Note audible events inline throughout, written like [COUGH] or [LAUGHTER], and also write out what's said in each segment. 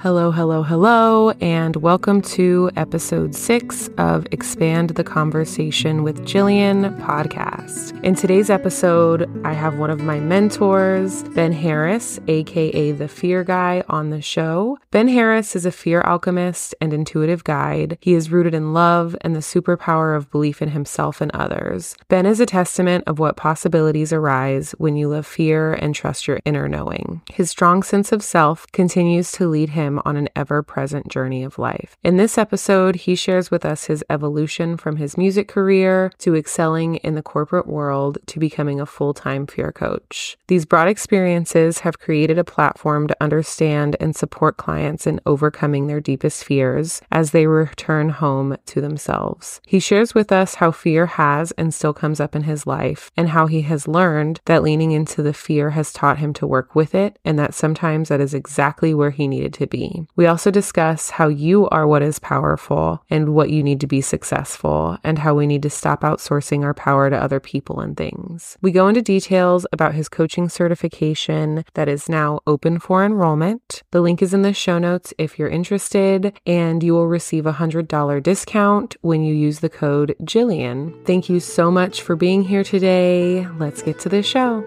Hello, hello, hello, and welcome to episode six of Expand the Conversation with Jillian podcast. In today's episode, I have one of my mentors, Ben Harris, aka the Fear Guy, on the show. Ben Harris is a fear alchemist and intuitive guide. He is rooted in love and the superpower of belief in himself and others. Ben is a testament of what possibilities arise when you love fear and trust your inner knowing. His strong sense of self continues to lead him him on an ever present journey of life. In this episode, he shares with us his evolution from his music career to excelling in the corporate world to becoming a full time fear coach. These broad experiences have created a platform to understand and support clients in overcoming their deepest fears as they return home to themselves. He shares with us how fear has and still comes up in his life and how he has learned that leaning into the fear has taught him to work with it and that sometimes that is exactly where he needed to be be. We also discuss how you are what is powerful and what you need to be successful, and how we need to stop outsourcing our power to other people and things. We go into details about his coaching certification that is now open for enrollment. The link is in the show notes if you're interested, and you will receive a $100 discount when you use the code Jillian. Thank you so much for being here today. Let's get to the show.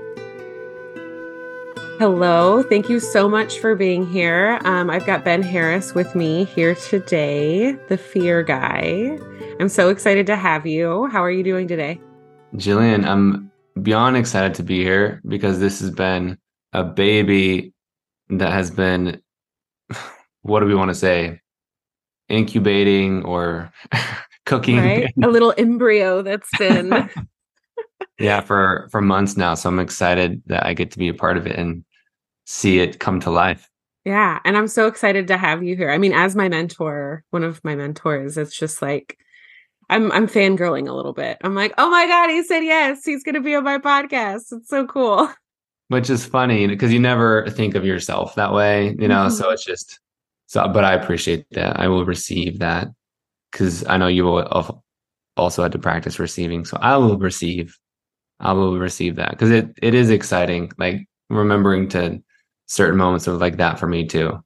Hello. Thank you so much for being here. Um, I've got Ben Harris with me here today, the fear guy. I'm so excited to have you. How are you doing today? Jillian, I'm beyond excited to be here because this has been a baby that has been, [SIGHS] what do we want to say, incubating or [LAUGHS] cooking. Right? A little embryo that's been. [LAUGHS] yeah, for for months now. So I'm excited that I get to be a part of it and see it come to life. Yeah. And I'm so excited to have you here. I mean, as my mentor, one of my mentors, it's just like I'm I'm fangirling a little bit. I'm like, oh my God, he said yes. He's gonna be on my podcast. It's so cool. Which is funny because you never think of yourself that way, you know. Mm-hmm. So it's just so but I appreciate that. I will receive that because I know you will also had to practice receiving. So I will receive. I will receive that because it it is exciting. Like remembering to certain moments of like that for me too.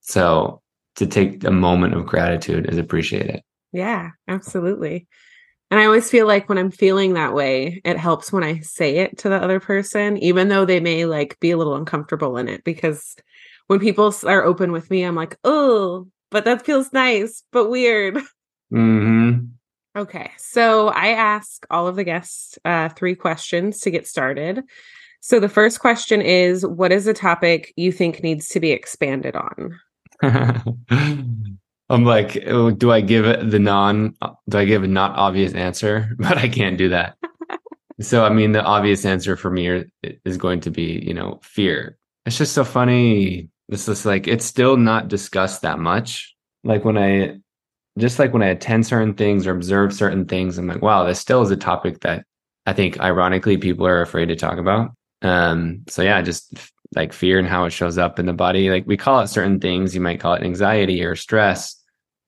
So to take a moment of gratitude is appreciated. Yeah, absolutely. And I always feel like when I'm feeling that way, it helps when I say it to the other person, even though they may like be a little uncomfortable in it. Because when people are open with me, I'm like, oh, but that feels nice, but weird. [LAUGHS] Mm-hmm. Okay. So I ask all of the guests uh, three questions to get started. So the first question is what is a topic you think needs to be expanded on? [LAUGHS] I'm like, oh, do I give it the non do I give a not obvious answer? [LAUGHS] But I can't do that. [LAUGHS] so I mean the obvious answer for me is going to be, you know, fear. It's just so funny. This is like it's still not discussed that much. Like when I just like when I attend certain things or observe certain things, I'm like, wow, this still is a topic that I think ironically people are afraid to talk about. Um, so yeah, just like fear and how it shows up in the body. Like we call it certain things. You might call it anxiety or stress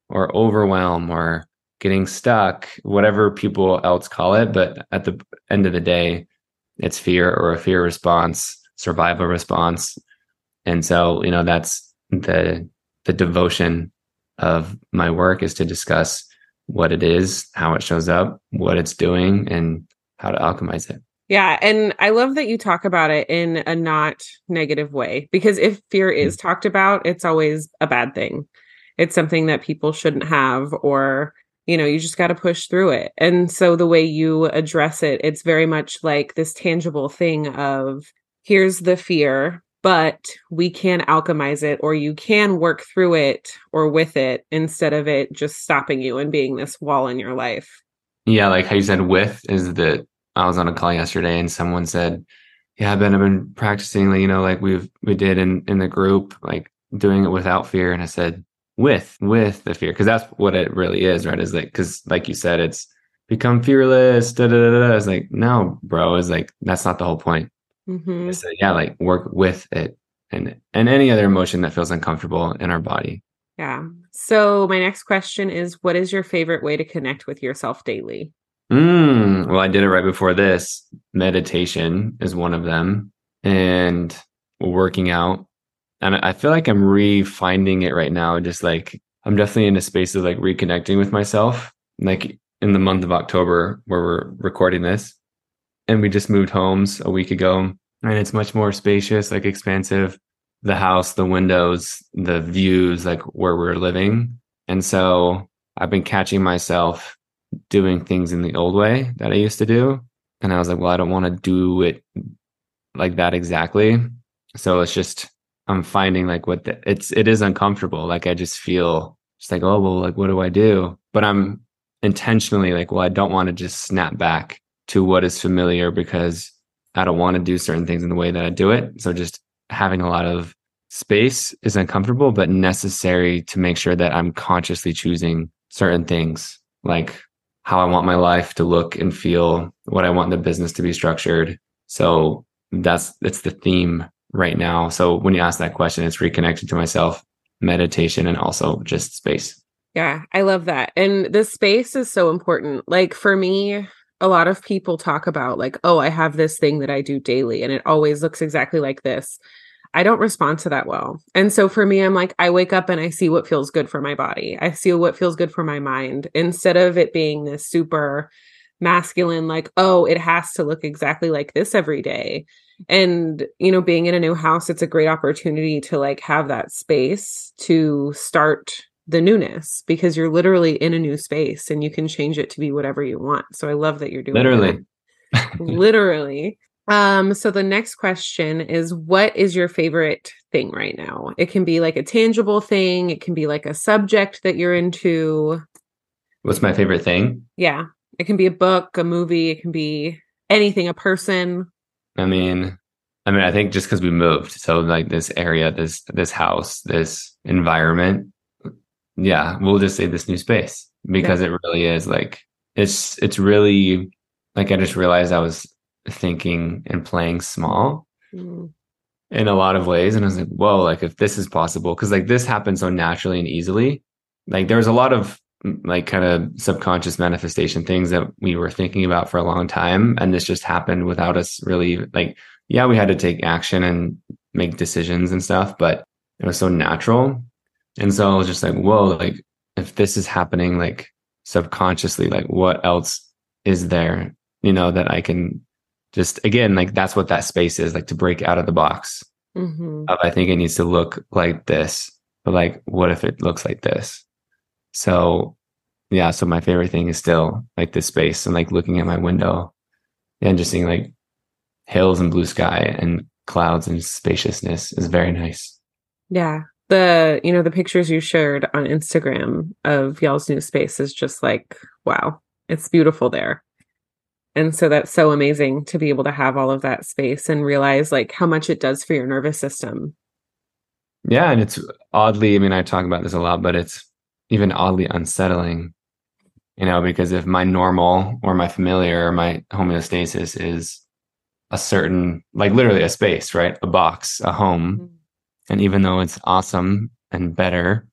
or overwhelm or getting stuck, whatever people else call it. But at the end of the day, it's fear or a fear response, survival response. And so, you know, that's the the devotion of my work is to discuss what it is, how it shows up, what it's doing, and how to alchemize it. Yeah. And I love that you talk about it in a not negative way because if fear mm. is talked about, it's always a bad thing. It's something that people shouldn't have, or, you know, you just got to push through it. And so the way you address it, it's very much like this tangible thing of here's the fear, but we can alchemize it, or you can work through it or with it instead of it just stopping you and being this wall in your life. Yeah. Like how you said, with is the I was on a call yesterday and someone said, "Yeah, Ben, I've been practicing, you know, like we've we did in in the group, like doing it without fear." And I said, "With with the fear, because that's what it really is, right? Is like because, like you said, it's become fearless." Da, da, da, da. It's like, no, bro, is like that's not the whole point. Mm-hmm. Said, yeah, like work with it and and any other emotion that feels uncomfortable in our body. Yeah. So my next question is, what is your favorite way to connect with yourself daily? Mm, well, I did it right before this. Meditation is one of them, and working out. and I feel like I'm refinding it right now. Just like I'm definitely in a space of like reconnecting with myself. Like in the month of October, where we're recording this, and we just moved homes a week ago, and it's much more spacious, like expansive. The house, the windows, the views, like where we're living. And so I've been catching myself doing things in the old way that I used to do. And I was like, well, I don't want to do it like that exactly. So it's just I'm finding like what the, it's it is uncomfortable. Like I just feel just like, oh well, like what do I do? But I'm intentionally like, well, I don't want to just snap back to what is familiar because I don't want to do certain things in the way that I do it. So just having a lot of space is uncomfortable, but necessary to make sure that I'm consciously choosing certain things like how I want my life to look and feel, what I want the business to be structured. So that's it's the theme right now. So when you ask that question, it's reconnected to myself, meditation, and also just space. Yeah, I love that. And the space is so important. Like for me, a lot of people talk about, like, oh, I have this thing that I do daily and it always looks exactly like this. I don't respond to that well. And so for me, I'm like, I wake up and I see what feels good for my body. I see what feels good for my mind instead of it being this super masculine, like, oh, it has to look exactly like this every day. And you know being in a new house it's a great opportunity to like have that space to start the newness because you're literally in a new space and you can change it to be whatever you want. So i love that you're doing literally. [LAUGHS] Literally um so the next question is what is your favorite thing right now? It can be like a tangible thing. It can be like a subject that you're into. What's my favorite thing? Yeah. It can be a book a movie. It can be anything a person. I mean, I mean, I think just because we moved, so like this area, this this house, this environment, yeah, we'll just say this new space because yeah. it really is like it's it's really like I just realized I was thinking and playing small mm. in a lot of ways, and I was like, whoa, like if this is possible, because like this happened so naturally and easily. Like there was a lot of like kind of subconscious manifestation things that we were thinking about for a long time and this just happened without us really like yeah we had to take action and make decisions and stuff but it was so natural and so i was just like whoa like if this is happening like subconsciously like what else is there you know that i can just again like that's what that space is like to break out of the box mm-hmm. i think it needs to look like this but like what if it looks like this so yeah, so my favorite thing is still like this space and like looking at my window and just seeing like hills and blue sky and clouds and spaciousness is very nice. Yeah. The, you know, the pictures you shared on Instagram of y'all's new space is just like, wow, it's beautiful there. And so that's so amazing to be able to have all of that space and realize like how much it does for your nervous system. Yeah. And it's oddly, I mean, I talk about this a lot, but it's even oddly unsettling you know because if my normal or my familiar or my homeostasis is a certain like literally a space right a box a home mm-hmm. and even though it's awesome and better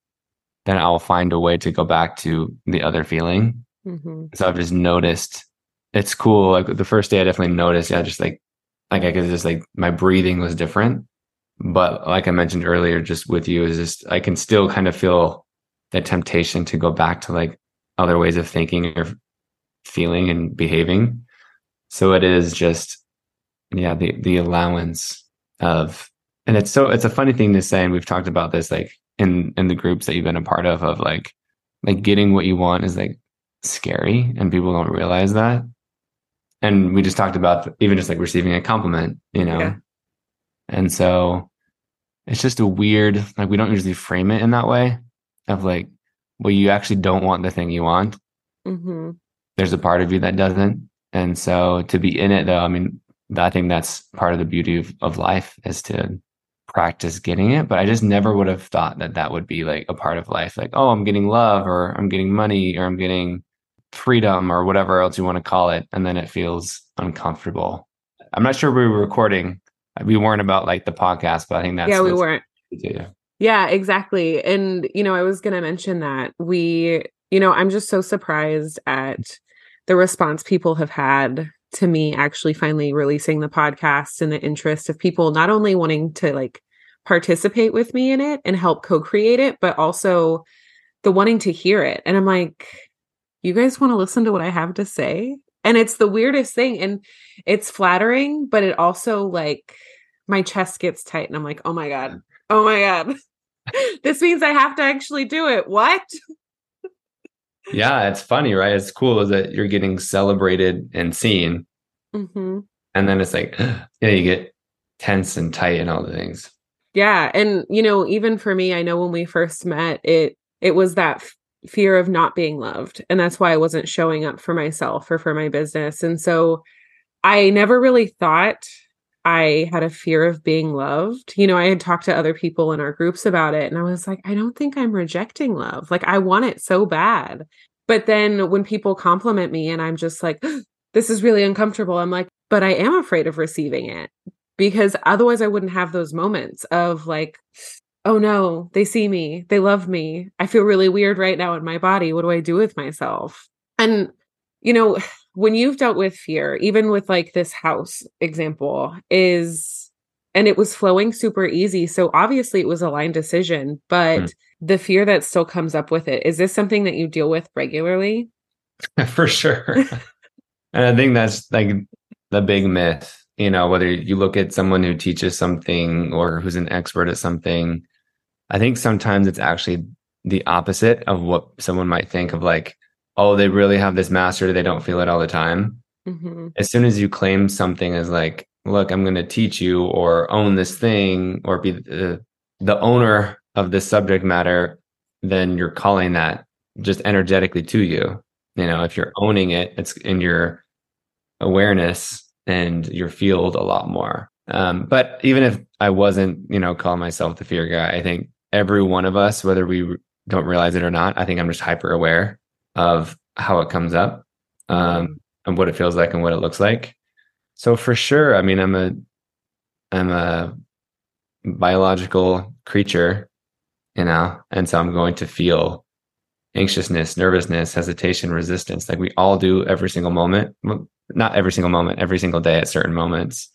then i'll find a way to go back to the other feeling mm-hmm. so i've just noticed it's cool like the first day i definitely noticed yeah just like like i could just like my breathing was different but like i mentioned earlier just with you is just i can still kind of feel that temptation to go back to like other ways of thinking or feeling and behaving. So it is just, yeah, the the allowance of, and it's so it's a funny thing to say, and we've talked about this like in in the groups that you've been a part of, of like like getting what you want is like scary, and people don't realize that. And we just talked about even just like receiving a compliment, you know, yeah. and so it's just a weird like we don't usually frame it in that way of like well, you actually don't want the thing you want. Mm-hmm. There's a part of you that doesn't. And so to be in it though, I mean, I think that's part of the beauty of, of life is to practice getting it. But I just never would have thought that that would be like a part of life. Like, oh, I'm getting love or I'm getting money or I'm getting freedom or whatever else you want to call it. And then it feels uncomfortable. I'm not sure we were recording. We weren't about like the podcast, but I think that's yeah, we weren't. Yeah, exactly. And, you know, I was going to mention that we, you know, I'm just so surprised at the response people have had to me actually finally releasing the podcast and the interest of people not only wanting to like participate with me in it and help co-create it, but also the wanting to hear it. And I'm like, you guys want to listen to what I have to say? And it's the weirdest thing. And it's flattering, but it also like my chest gets tight and I'm like, oh my God, oh my God. [LAUGHS] this means I have to actually do it. What? yeah, it's funny, right? It's cool that you're getting celebrated and seen. Mm-hmm. And then it's like, [GASPS] yeah, you get tense and tight and all the things. Yeah. And, you know, even for me, I know when we first met, it, it was that fear of not being loved. And that's why I wasn't showing up for myself or for my business. And so I never really thought I had a fear of being loved. You know, I had talked to other people in our groups about it, and I was like, I don't think I'm rejecting love. Like, I want it so bad. But then when people compliment me and I'm just like, this is really uncomfortable, I'm like, but I am afraid of receiving it because otherwise I wouldn't have those moments of like, oh no, they see me, they love me. I feel really weird right now in my body. What do I do with myself? And, you know, [SIGHS] when you've dealt with fear, even with like this house example, is and it was flowing super easy. So obviously it was a line decision, but mm. the fear that still comes up with it, is this something that you deal with regularly? [LAUGHS] For sure. [LAUGHS] and I think that's like the big myth, you know, whether you look at someone who teaches something or who's an expert at something, I think sometimes it's actually the opposite of what someone might think of like, oh, they really have this mastered, they don't feel it all the time. Mm-hmm. As soon as you claim something as like, look, I'm going to teach you or own this thing or be the, the owner of this subject matter, then you're calling that just energetically to you. You know, if you're owning it, it's in your awareness and your field a lot more. Um, but even if I wasn't, you know, call myself the fear guy, I think every one of us, whether we don't realize it or not, I think I'm just hyper aware of how it comes up um, and what it feels like and what it looks like. So for sure, I mean, I'm a I'm a biological creature, you know, and so I'm going to feel anxiousness, nervousness, hesitation, resistance, like we all do every single moment. Well, not every single moment, every single day at certain moments,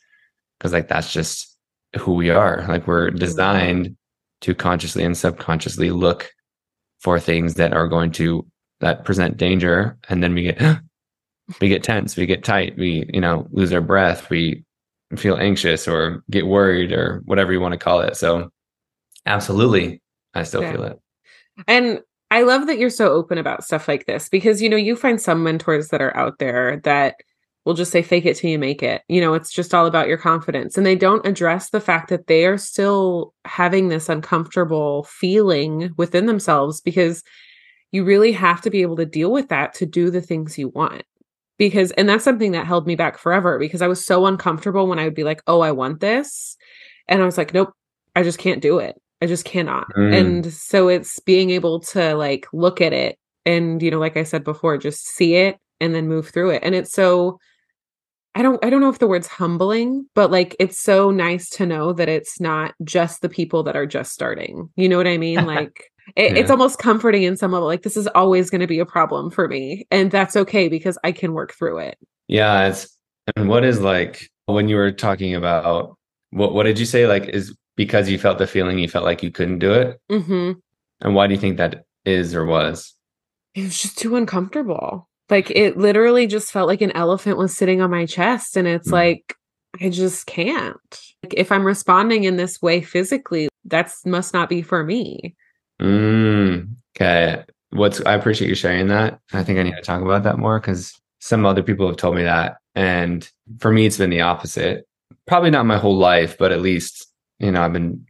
because like that's just who we are. Like we're designed to consciously and subconsciously look for things that are going to that present danger. And then we get [GASPS] we get tense we get tight we you know lose our breath we feel anxious or get worried or whatever you want to call it. So absolutely i still feel it. And i love that you're so open about stuff like this because you know you find some mentors that are out there that will just say fake it till you make it you know it's just all about your confidence and they don't address the fact that they are still having this uncomfortable feeling within themselves because you really have to be able to deal with that to do the things you want. Because, and that's something that held me back forever because I was so uncomfortable when I would be like, oh, I want this. And I was like, nope, I just can't do it. I just cannot. Mm. And so it's being able to like look at it and, you know, like I said before, just see it and then move through it. And it's so, I don't I don't know if the word's humbling, but like it's so nice to know that it's not just the people that are just starting. You know what I mean? [LAUGHS] Like it, yeah. it's almost comforting in some level like this is always going to be a problem for me and that's okay because i can work through it yeah it's and what is like when you were talking about what what did you say like is because you felt the feeling you felt like you couldn't do it mm-hmm. and why do you think that is or was it was just too uncomfortable like it literally just felt like an elephant was sitting on my chest and it's mm-hmm. like i just can't like if i'm responding in this way physically that's must not be for me Mm, okay. What's I appreciate you sharing that. I think I need to talk about that more because some other people have told me that. And for me, it's been the opposite. Probably not my whole life, but at least, you know, I've been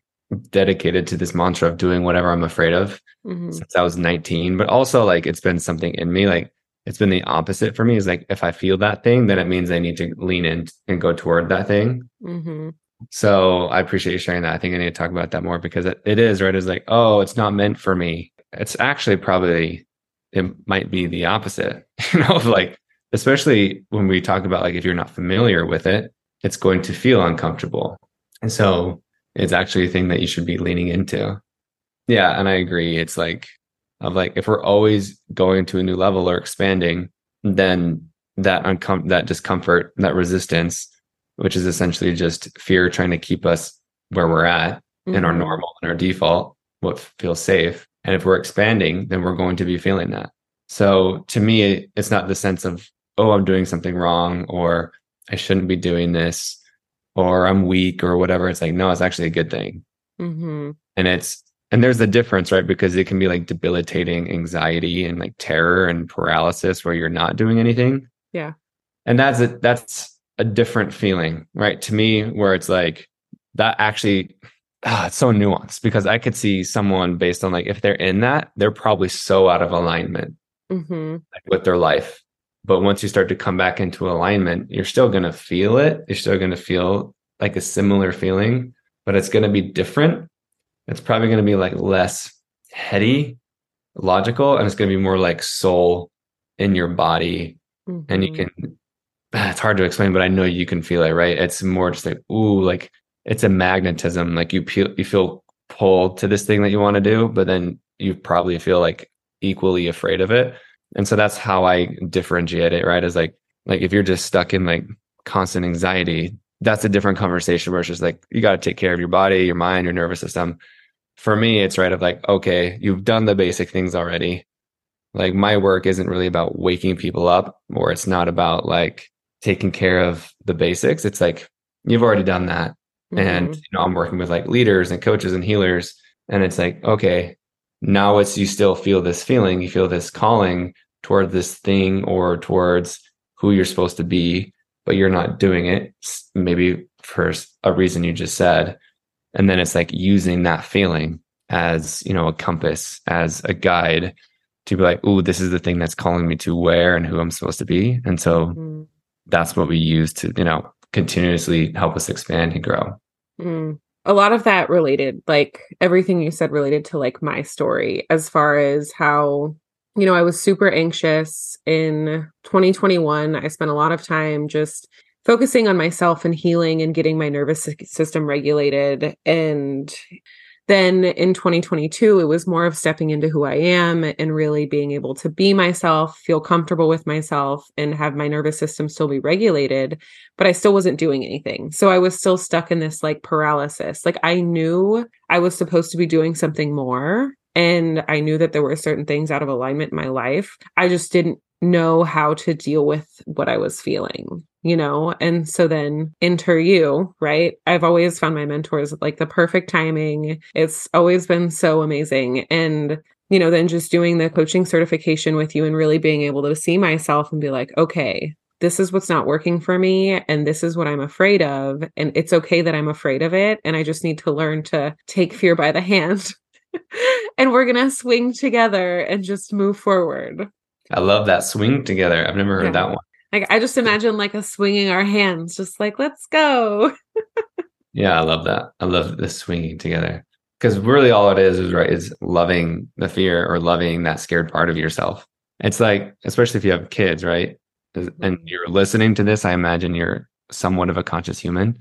dedicated to this mantra of doing whatever I'm afraid of mm-hmm. since I was 19. But also, like, it's been something in me. Like, it's been the opposite for me. Is like, if I feel that thing, then it means I need to lean in and go toward that thing. Mm-hmm. So I appreciate you sharing that. I think I need to talk about that more because it, it is right. It's like, oh, it's not meant for me. It's actually probably it might be the opposite. [LAUGHS] You know, like especially when we talk about like if you're not familiar with it, it's going to feel uncomfortable. And so it's actually a thing that you should be leaning into. Yeah, and I agree. It's like of like if we're always going to a new level or expanding, then that uncom that discomfort, that resistance which is essentially just fear trying to keep us where we're at, mm-hmm. in our Mhm. normal and our default, what feels safe. And if we're expanding, then we're going to be feeling that. So to me, it's not the sense of, oh, I'm doing something wrong or I shouldn't be doing this or I'm weak or whatever. It's like, no, it's actually a good thing. hmm And it's, and there's a difference, right? Because it can be like debilitating anxiety and like terror and paralysis where you're not doing anything. Yeah. And that's a, that's a different feeling, right? To me, where it's like that actually, ah, it's so nuanced because I could see someone based on like, if they're in that, they're probably so out of alignment hmm like, with their life. But once you start to come back into alignment, you're still going to feel it. You're still going to feel like a similar feeling, but it's going to be different. It's probably going to be like less heady, logical, and it's going to be more like soul in your body. And you Mhm. can, [SIGHS] it's hard to explain, but I know you can feel it, right? It's more just like, ooh, like it's a magnetism. Like you feel, you feel pulled to this thing that you want to do, but then you probably feel like equally afraid of it. And so that's how I differentiate it, right? Is like, like if you're just stuck in like constant anxiety, that's a different conversation where it's just like, you got to take care of your body, your mind, your nervous system. For me, it's right of like, okay, you've done the basic things already. Like my work isn't really about waking people up or it's not about like taking care of the basics. It's like, you've already done that and Mhm. you know i'm working with like leaders and coaches and healers and it's like okay now it's you still feel this feeling you feel this calling toward this thing or towards who you're supposed to be but you're not doing it maybe for a reason you just said and then it's like using that feeling as you know a compass as a guide to be like oh this is the thing that's calling me to where and who i'm supposed to be and so Mhm. that's what we use to you know continuously help us expand and grow Mm. A lot of that related, like everything you said related to like my story as far as how, you know, I was super anxious in 2021. I spent a lot of time just focusing on myself and healing and getting my nervous system regulated. And then in 2022, it was more of stepping into who I am and really being able to be myself, feel comfortable with myself, and have my nervous system still be regulated but I still wasn't doing anything. So I was still stuck in this like paralysis. Like I knew I was supposed to be doing something more. And I knew that there were certain things out of alignment in my life. I just didn't know how to deal with what I was feeling, you know? And so then enter you, right? I've always found my mentors like the perfect timing. It's always been so amazing. And you know, then just doing the coaching certification with you and really being able to see myself and be like, okay, this is what's not working for me and this is what I'm afraid of and it's okay that I'm afraid of it and I just need to learn to take fear by the hand [LAUGHS] and we're going to swing together and just move forward. I love that swing together. I've never heard Yeah. that one. Like I just imagine like a swinging our hands just like let's go. [LAUGHS] Yeah, I love that. I love the swinging together because really all it is is right is loving the fear or loving that scared part of yourself. It's like, especially if you have kids, right? And mm-hmm. you're listening to this, I imagine you're somewhat of a conscious human.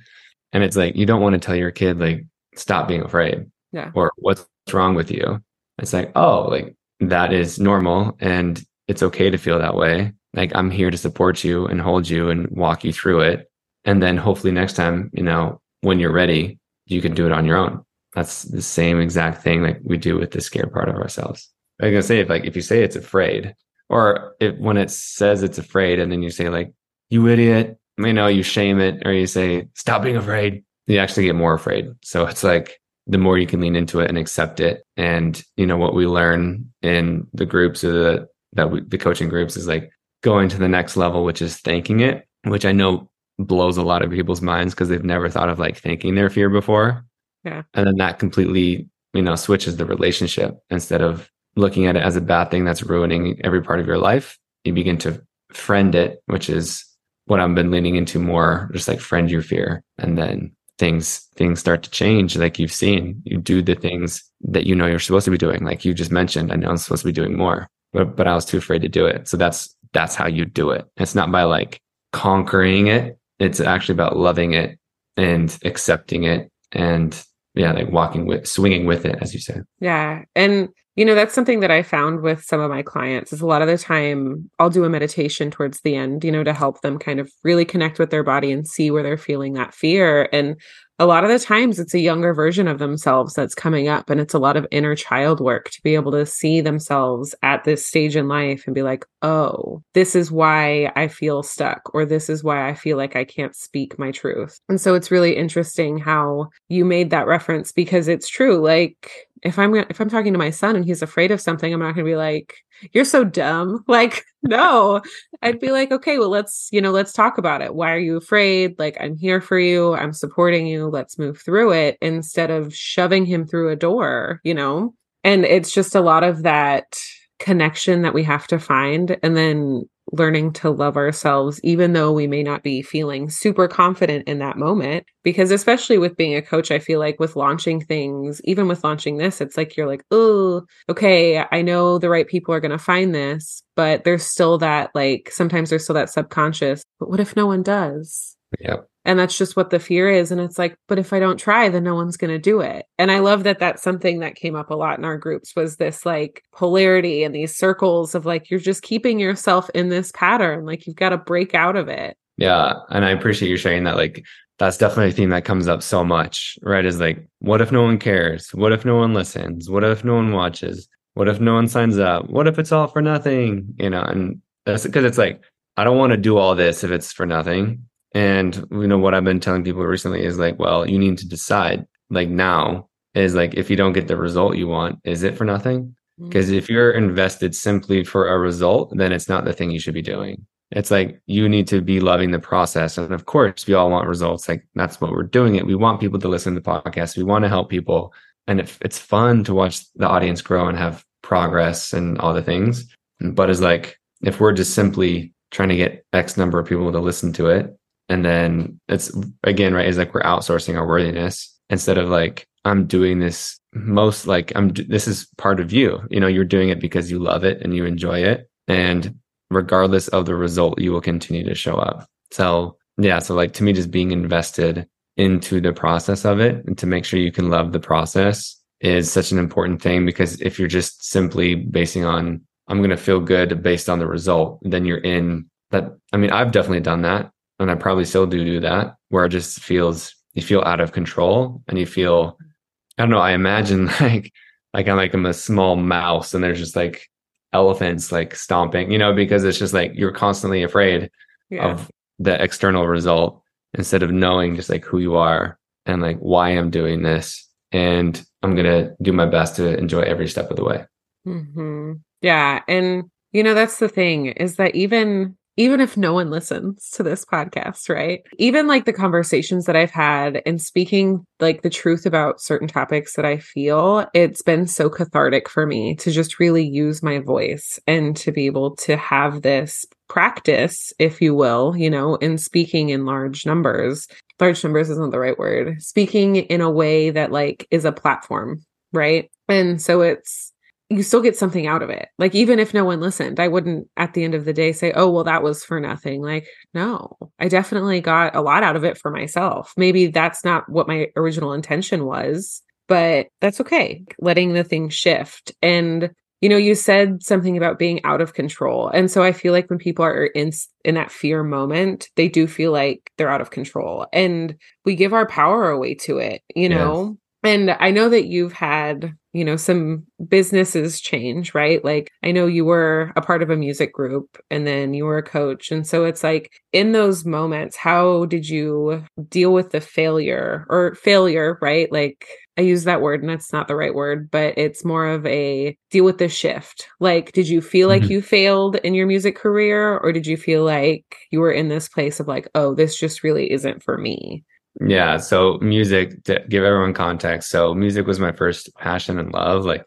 And it's like, you don't want to tell your kid, like, stop being afraid Yeah. or what's wrong with you. It's like, oh, like that is normal and it's okay to feel that way. Like, I'm here to support you and hold you and walk you through it. And then hopefully next time, you know, when you're ready, you can do it on your own. That's the same exact thing like we do with the scared part of ourselves. I'm gonna say if like if you say it's afraid, or if when it says it's afraid, and then you say like you idiot, you know, you shame it, or you say stop being afraid, you actually get more afraid. So it's like the more you can lean into it and accept it, and you know what we learn in the groups or the that we, the coaching groups is like going to the next level, which is thanking it, which I know blows a lot of people's minds because they've never thought of like thanking their fear before. Yeah. And then that completely, you know, switches the relationship instead of looking at it as a bad thing that's ruining every part of your life. You begin to friend it, which is what I've been leaning into more, just like friend your fear. And then things things start to change like you've seen. You do the things that you know you're supposed to be doing. Like you just mentioned, I know I'm supposed to be doing more, but but I was too afraid to do it. So that's that's how you do it. It's not by like conquering it. It's actually about loving it and accepting it and yeah, like walking with swinging with it, as you said. Yeah. And you know, that's something that I found with some of my clients is a lot of the time I'll do a meditation towards the end, you know, to help them kind of really connect with their body and see where they're feeling that fear. And a lot of the times it's a younger version of themselves that's coming up and it's a lot of inner child work to be able to see themselves at this stage in life and be like oh this is why i feel stuck or this is why i feel like i can't speak my truth. And so it's really interesting how you made that reference because it's true like if i'm if i'm talking to my son and he's afraid of something i'm not going to be like you're so dumb. [LAUGHS] Like no. I'd be like okay well let's you know let's talk about it. Why are you afraid? Like i'm here for you. I'm supporting you. Let's move through it instead of shoving him through a door you know? And it's just a lot of that connection that we have to find. And then learning to love ourselves, even though we may not be feeling super confident in that moment. Because, especially with being a coach, I feel like with launching things, even with launching this, it's like you're like, oh, okay, I know the right people are going to find this, but there's still that, like, sometimes there's still that subconscious, but what if no one does? Yep and that's just what the fear is. And it's like but if i don't try then no one's going to do it. And i love that that's something that came up a lot in our groups was this like polarity and these circles of like you're just keeping yourself in this pattern. Like you've got to break out of it. Yeah. And i appreciate you sharing that. Like that's definitely a theme that comes up so much right? Is like what if no one cares? What if no one listens? What if no one watches? What if no one signs up? What if it's all for nothing? You know and that's because it's like i don't want to do all this if it's for nothing and you know what I've been telling people recently is like, well, you need to decide like now is like if you don't get the result you want, is it for nothing? Because mm-hmm. if you're invested simply for a result, then it's not the thing you should be doing. It's like you need to be loving the process. And of course, we all want results. Like that's what we're doing it. We want people to listen to the podcast. We want to help people. And if it's fun to watch the audience grow and have progress and all the things. But it's like if we're just simply trying to get X number of people to listen to it, and then it's again, right, is like we're outsourcing our worthiness instead of like, I'm doing this most like I'm, this is part of you. You know, you're doing it because you love it and you enjoy it. And regardless of the result, you will continue to show up. So, yeah. So, like, to me, just being invested into the process of it and to make sure you can love the process is such an important thing because if you're just simply basing on, I'm going to feel good based on the result, then you're in that. I mean, I've definitely done that and I probably still do do that, where it just feels you feel out of control and you feel I don't know. I imagine [LAUGHS] like like I'm like I'm a small mouse and there's just like elephants like stomping, you know, because it's just like you're constantly afraid yeah. of the external result instead of knowing just like who you are and like why I'm doing this. And I'm gonna do my best to enjoy every step of the way. Mm-hmm. Yeah, and you know that's the thing is that even even if no one listens to this podcast, right? Even like the conversations that I've had and speaking like the truth about certain topics that I feel, it's been so cathartic for me to just really use my voice and to be able to have this practice, if you will, you know, in speaking in large numbers. Large numbers isn't the right word. Speaking in a way that like is a platform, right? And so it's you still get something out of it. Like even if no one listened, I wouldn't at the end of the day say, "Oh, well that was for nothing." Like, no. I definitely got a lot out of it for myself. Maybe that's not what my original intention was, but that's okay. Letting the thing shift. And you know, you said something about being out of control. And so I feel like when people are in in that fear moment, they do feel like they're out of control. And we give our power away to it, you know. And I know that you've had you know some businesses change right? Like i know you were a part of a music group and then you were a coach. And so it's like in those moments how did you deal with the failure or failure right? Like i use that word and that's not the right word but it's more of a deal with the shift. Like did you feel like mm-hmm. you failed in your music career or did you feel like you were in this place of like oh this just really isn't for me yeah. So music to give everyone context. So music was my first passion and love. Like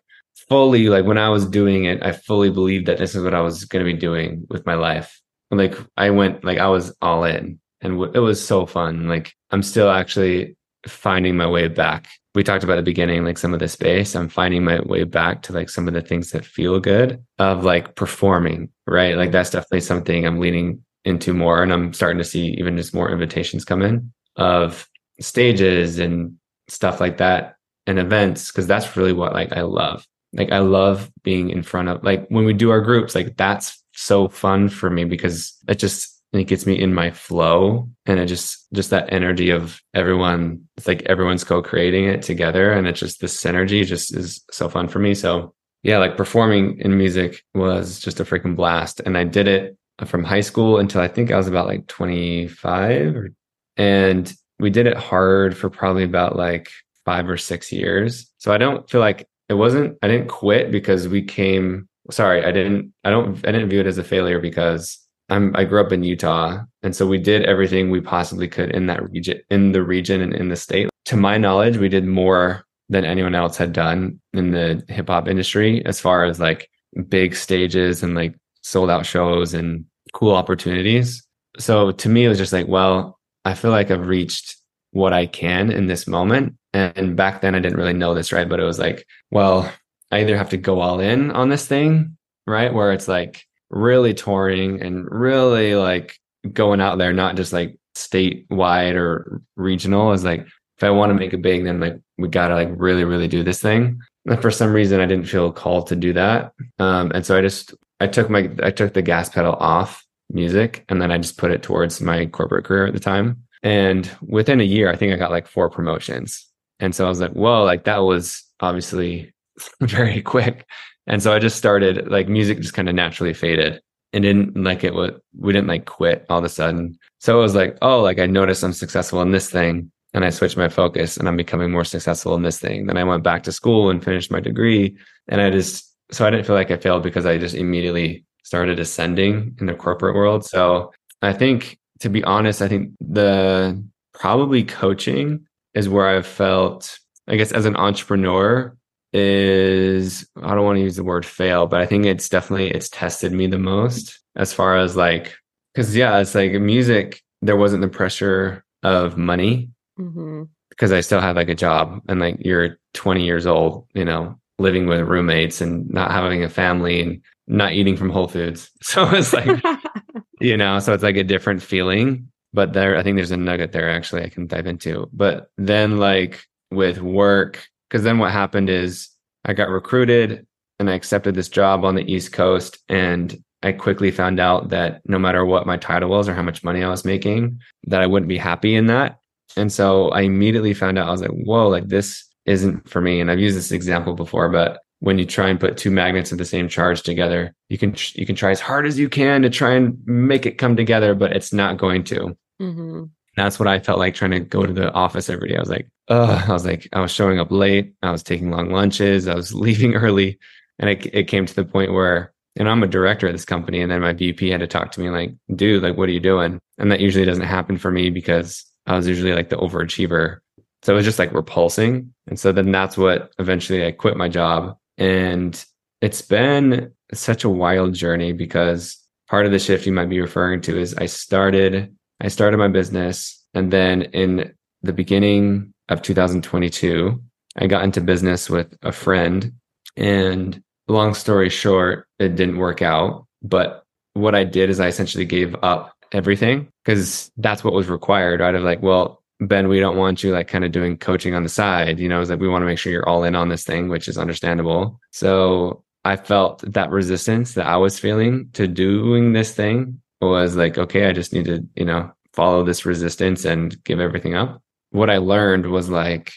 fully, like when I was doing it, I fully believed that this is what I was going to be doing with my life. Like I went, like I was all in and w- it was so fun. Like I'm still actually finding my way back. We talked about the beginning, like some of the space. I'm finding my way back to like some of the things that feel good of like performing, right? Like that's definitely something I'm leaning into more. And I'm starting to see even just more invitations come in of stages and stuff like that and events because that's really what like I love. Like I love being in front of like when we do our groups like that's so fun for me because it just it gets me in my flow and it just just that energy of everyone it's like everyone's co-creating it together and it's just the synergy just is so fun for me so yeah like performing in music was just a freaking blast and i did it from high school until i think i was about like 25 or, and we did it hard for probably about like five or six years so i don't feel like it wasn't i didn't quit because we came sorry i didn't i don't i didn't view it as a failure because I'm I grew up in Utah, and so we did everything we possibly could in that region, in the region and in the state. To my knowledge, we did more than anyone else had done in the hip hop industry as far as like big stages and like sold out shows and cool opportunities. So to me, it was just like, well, I feel like I've reached what I can in this moment. And back then, I didn't really know this, right? But it was like, well, I either have to go all in on this thing, right? Where it's like, really touring and really like going out there, not just like statewide or regional. Is like if I want to make it big, then like we gotta like really, really do this thing. And for some reason, I didn't feel called to do that, um, and so I just I took my I took the gas pedal off music, and then I just put it towards my corporate career at the time. And within a year, I think I got like four promotions. And so I was like, whoa, like that was obviously [LAUGHS] very quick. And so I just started like music just kind of naturally faded and didn't like it what we didn't like quit all of a sudden. So it was like, oh, like I noticed I'm successful in this thing and I switched my focus and I'm becoming more successful in this thing. Then I went back to school and finished my degree. And I just so I didn't feel like I failed because I just immediately started ascending in the corporate world. So I think to be honest, I think the probably coaching is where I've felt, I guess, as an entrepreneur, is I don't want to use the word fail, but I think it's definitely it's tested me the most as far as like because yeah, it's like music. There wasn't the pressure of money mm-hmm. because I still had like a job and like you're 20 years old, you know, living with roommates and not having a family and not eating from Whole Foods. [LAUGHS] So it's like [LAUGHS] you know, so it's like a different feeling. But there, I think there's a nugget there actually I can dive into. But then like with work because then what happened is I got recruited and I accepted this job on the East Coast. And I quickly found out that no matter what my title was or how much money I was making, that I wouldn't be happy in that. And so I immediately found out I was like, whoa, like this isn't for me. And I've used this example before, but when you try and put two magnets of the same charge together, you can you can try as hard as you can to try and make it come together, but it's not going to. Mm-hmm. That's what I felt like trying to go to the office every day. I was like, I was like, I was showing up late. I was taking long lunches. I was [LAUGHS] leaving early. And it, it came to the point where, and I'm a director of this company. And then my VP had to talk to me like, dude, like, what are you doing? And that usually doesn't happen for me because I was usually like the overachiever. So it was just like repulsing. And so then that's what eventually I quit my job. And it's been such a wild journey because part of the shift you might be referring to is I started, I started my business. And then in the beginning of 2022, I got into business with a friend. And long story short, it didn't work out. But what I did is I essentially gave up everything because that's what was required, right? Of like, well, Ben, we don't want you like kind of doing coaching on the side. You know, is like we want to make sure you're all in on this thing, which is understandable. So I felt that resistance that I was feeling to doing this thing was like, okay, I just need to, you know, follow this resistance and give everything up what I learned was like,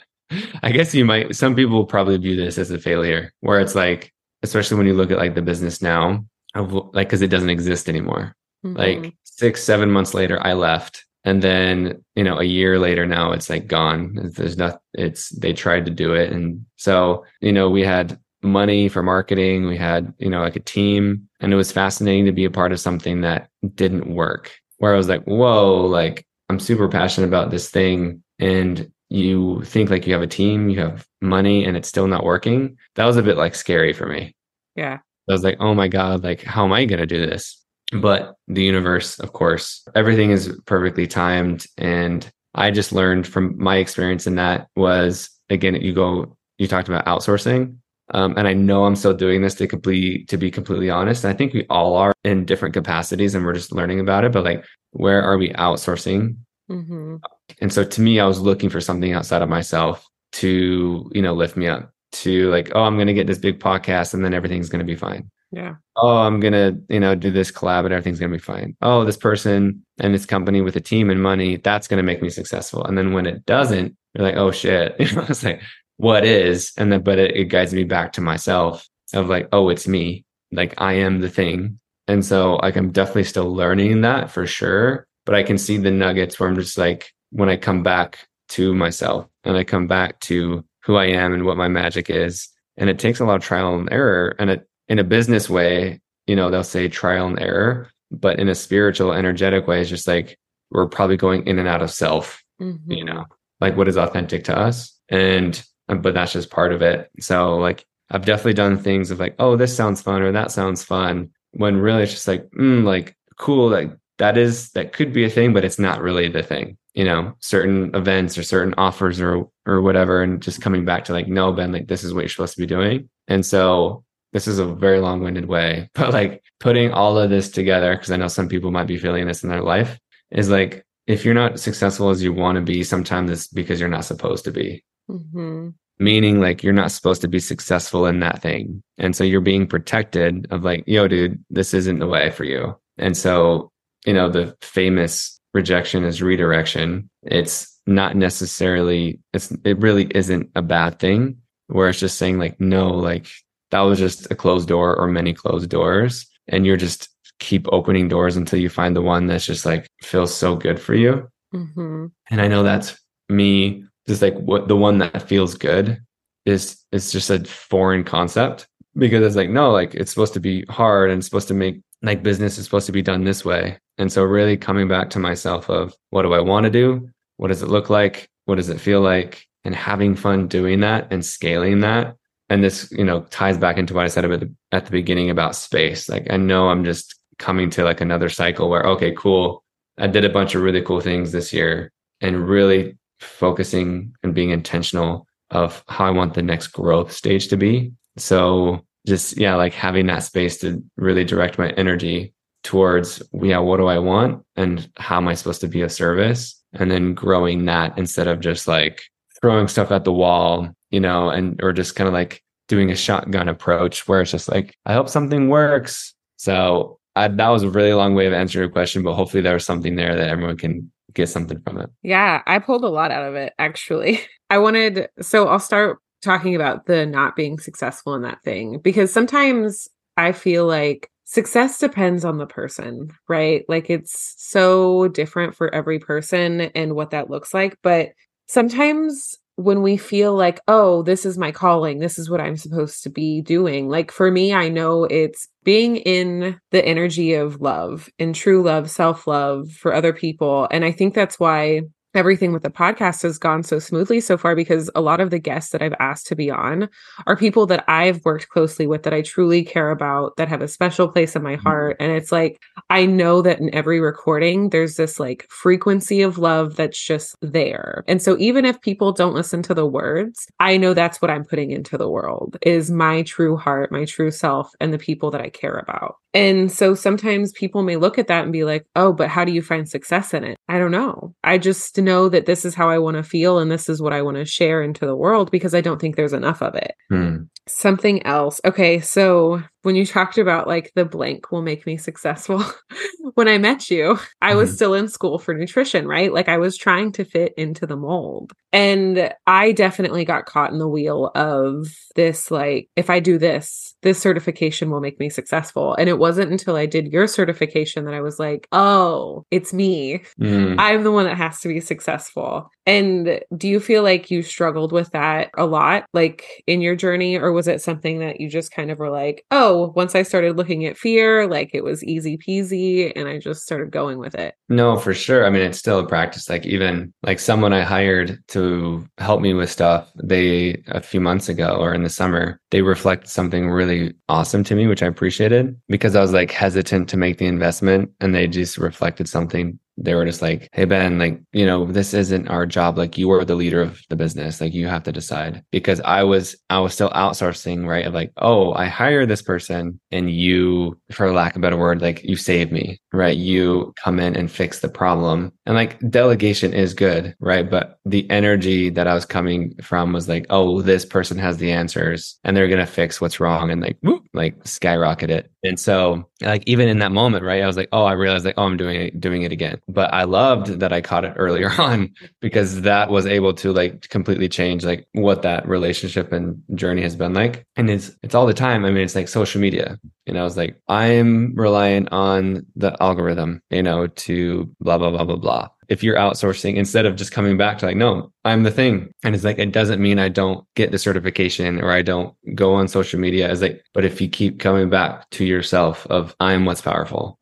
[LAUGHS] I guess you might, some people probably view this as a failure, where it's like, especially when you look at like the business now, of, like, cause it doesn't exist anymore. Mm-hmm. Like six, seven months later, I left. And then, you know, a year later now it's like gone. There's not, it's, they tried to do it. And so, you know, we had money for marketing. We had, you know, like a team and it was fascinating to be a part of something that didn't work where I was like, whoa, like I'm super passionate about this thing and you think like you have a team, you have money and it's still not working. That was a bit like scary for me. Yeah. I was like, oh my God, like, how am I going to do this? But the universe, of course, everything is perfectly timed. And I just learned from my experience in that was again, you go, you talked about outsourcing. Um, and I know I'm still doing this to complete, to be completely honest. I think we all are in different capacities and we're just learning about it. But like, where are we outsourcing? Mm-hmm. And so to me, I was looking for something outside of myself to, you know, lift me up to like, oh, I'm going to get this big podcast and then everything's going to be fine. Yeah. Oh, I'm gonna, you know, do this collab and everything's gonna be fine. Oh, this person and this company with a team and money, that's gonna make me successful. And then when it doesn't, you're like, oh shit. [LAUGHS] You know, it's like, what is? And then but it, it guides me back to myself of like, oh, it's me. Like I am the thing. And so like I'm definitely still learning that for sure. But I can see the nuggets where I'm just like, when I come back to myself and I come back to who I am and what my magic is. And it takes a lot of trial and error. And it in a business way, you know, they'll say trial and error, but in a spiritual, energetic way, it's just like we're probably going in and out of self, mm-hmm. you know, like what is authentic to us. And, but that's just part of it. So, like, I've definitely done things of like, oh, this sounds fun or that sounds fun, when really it's just like, mm, like, cool, like, that is, that could be a thing, but it's not really the thing you know certain events or certain offers or or whatever and just coming back to like no ben like this is what you're supposed to be doing and so this is a very long-winded way [LAUGHS] but like putting all of this together because i know some people might be feeling this in their life is like if you're not successful as you want to be sometimes it's because you're not supposed to be mm-hmm. meaning like you're not supposed to be successful in that thing and so you're being protected of like yo dude this isn't the way for you and so you know the famous rejection is redirection. It's not necessarily it's it really isn't a bad thing where it's just saying like no like that was just a closed door or many closed doors and you're just keep opening doors until you find the one that's just like feels so good for you mm-hmm. and i know that's me just like what the one that feels good is it's just a foreign concept because it's like no like it's supposed to be hard and supposed to make like business is supposed to be done this way. And so really coming back to myself of what do I want to do? What does it look like? What does it feel like? And having fun doing that and scaling that. And this, you know, ties back into what I said the, at the beginning about space. Like I know I'm just coming to like another cycle where, okay, cool. I did a bunch of really cool things this year and really focusing and being intentional of how I want the next growth stage to be. So just yeah like having that space to really direct my energy towards yeah what do i want and how am i supposed to be of service and then growing that instead of just like throwing stuff at the wall you know and or just kind of like doing a shotgun approach where it's just like i hope something works so I, that was a really long way of answering your question but hopefully there was something there that everyone can get something from it yeah i pulled a lot out of it actually [LAUGHS] i wanted so i'll start talking about the not being successful in that thing because sometimes I feel like success depends on the person, right? Like it's so different for every person and what that looks like. But sometimes when we feel like, oh, this is my calling, this is what I'm supposed to be doing. Like for me, I know it's being in the energy of love and true love, self love for other people. And I think that's why everything with the podcast has gone so smoothly so far because a lot of the guests that I've asked to be on are people that I've worked closely with that I truly care about that have a special place in my mm-hmm. heart and it's like I know that in every recording there's this like frequency of love that's just there. And so even if people don't listen to the words, I know that's what I'm putting into the world is my true heart, my true self and the people that I care about. And so sometimes people may look at that and be like, "Oh, but how do you find success in it?" I don't know. I just know that this is how I want to feel and this is what I want to share into the world because I don't think there's enough of it. Hmm. Something else. Okay, so when you talked about like the blank will make me successful [LAUGHS] when i met you i was mm-hmm. still in school for nutrition right? Like i was trying to fit into the mold. And i definitely got caught in the wheel of this like if i do this this certification will make me successful. And it wasn't until i did your certification that i was like oh it's me. Mm. i'm the one that has to be successful. And do you feel like you struggled with that a lot like in your journey? Or was it something that you just kind of were like oh Oh, once I started looking at fear, like it was easy peasy and I just started going with it. No, for sure. I mean, it's still a practice. Like even like someone I hired to help me with stuff, they a few months ago or in the summer, they reflected something really awesome to me, which I appreciated because I was like hesitant to make the investment and they just reflected something they were just like, Hey, Ben, like, you know, this isn't our job. Like you are the leader of the business. Like you have to decide because I was, I was still outsourcing, right? Of like, Oh, I hire this person and you, for lack of a better word, like you save me, right? You come in and fix the problem And like delegation is good, right? But the energy that I was coming from was like, oh, this person has the answers and they're to fix what's wrong and like, whoop, like skyrocket it. And so like even in that moment, right? I was like, oh, I realized like, oh, I'm doing it, doing it again. But I loved that I caught it earlier [LAUGHS] on because that was able to like completely change like what that relationship and journey has been like. And it's it's all the time. I mean, it's like social media. Know, I was like, I'm relying on the algorithm, you know, to blah blah blah blah blah if you're outsourcing instead of just coming back to like no i'm the thing. And it's like it doesn't mean i don't get the certification or i don't go on social media. As like but if you keep coming back to yourself of i'm what's powerful.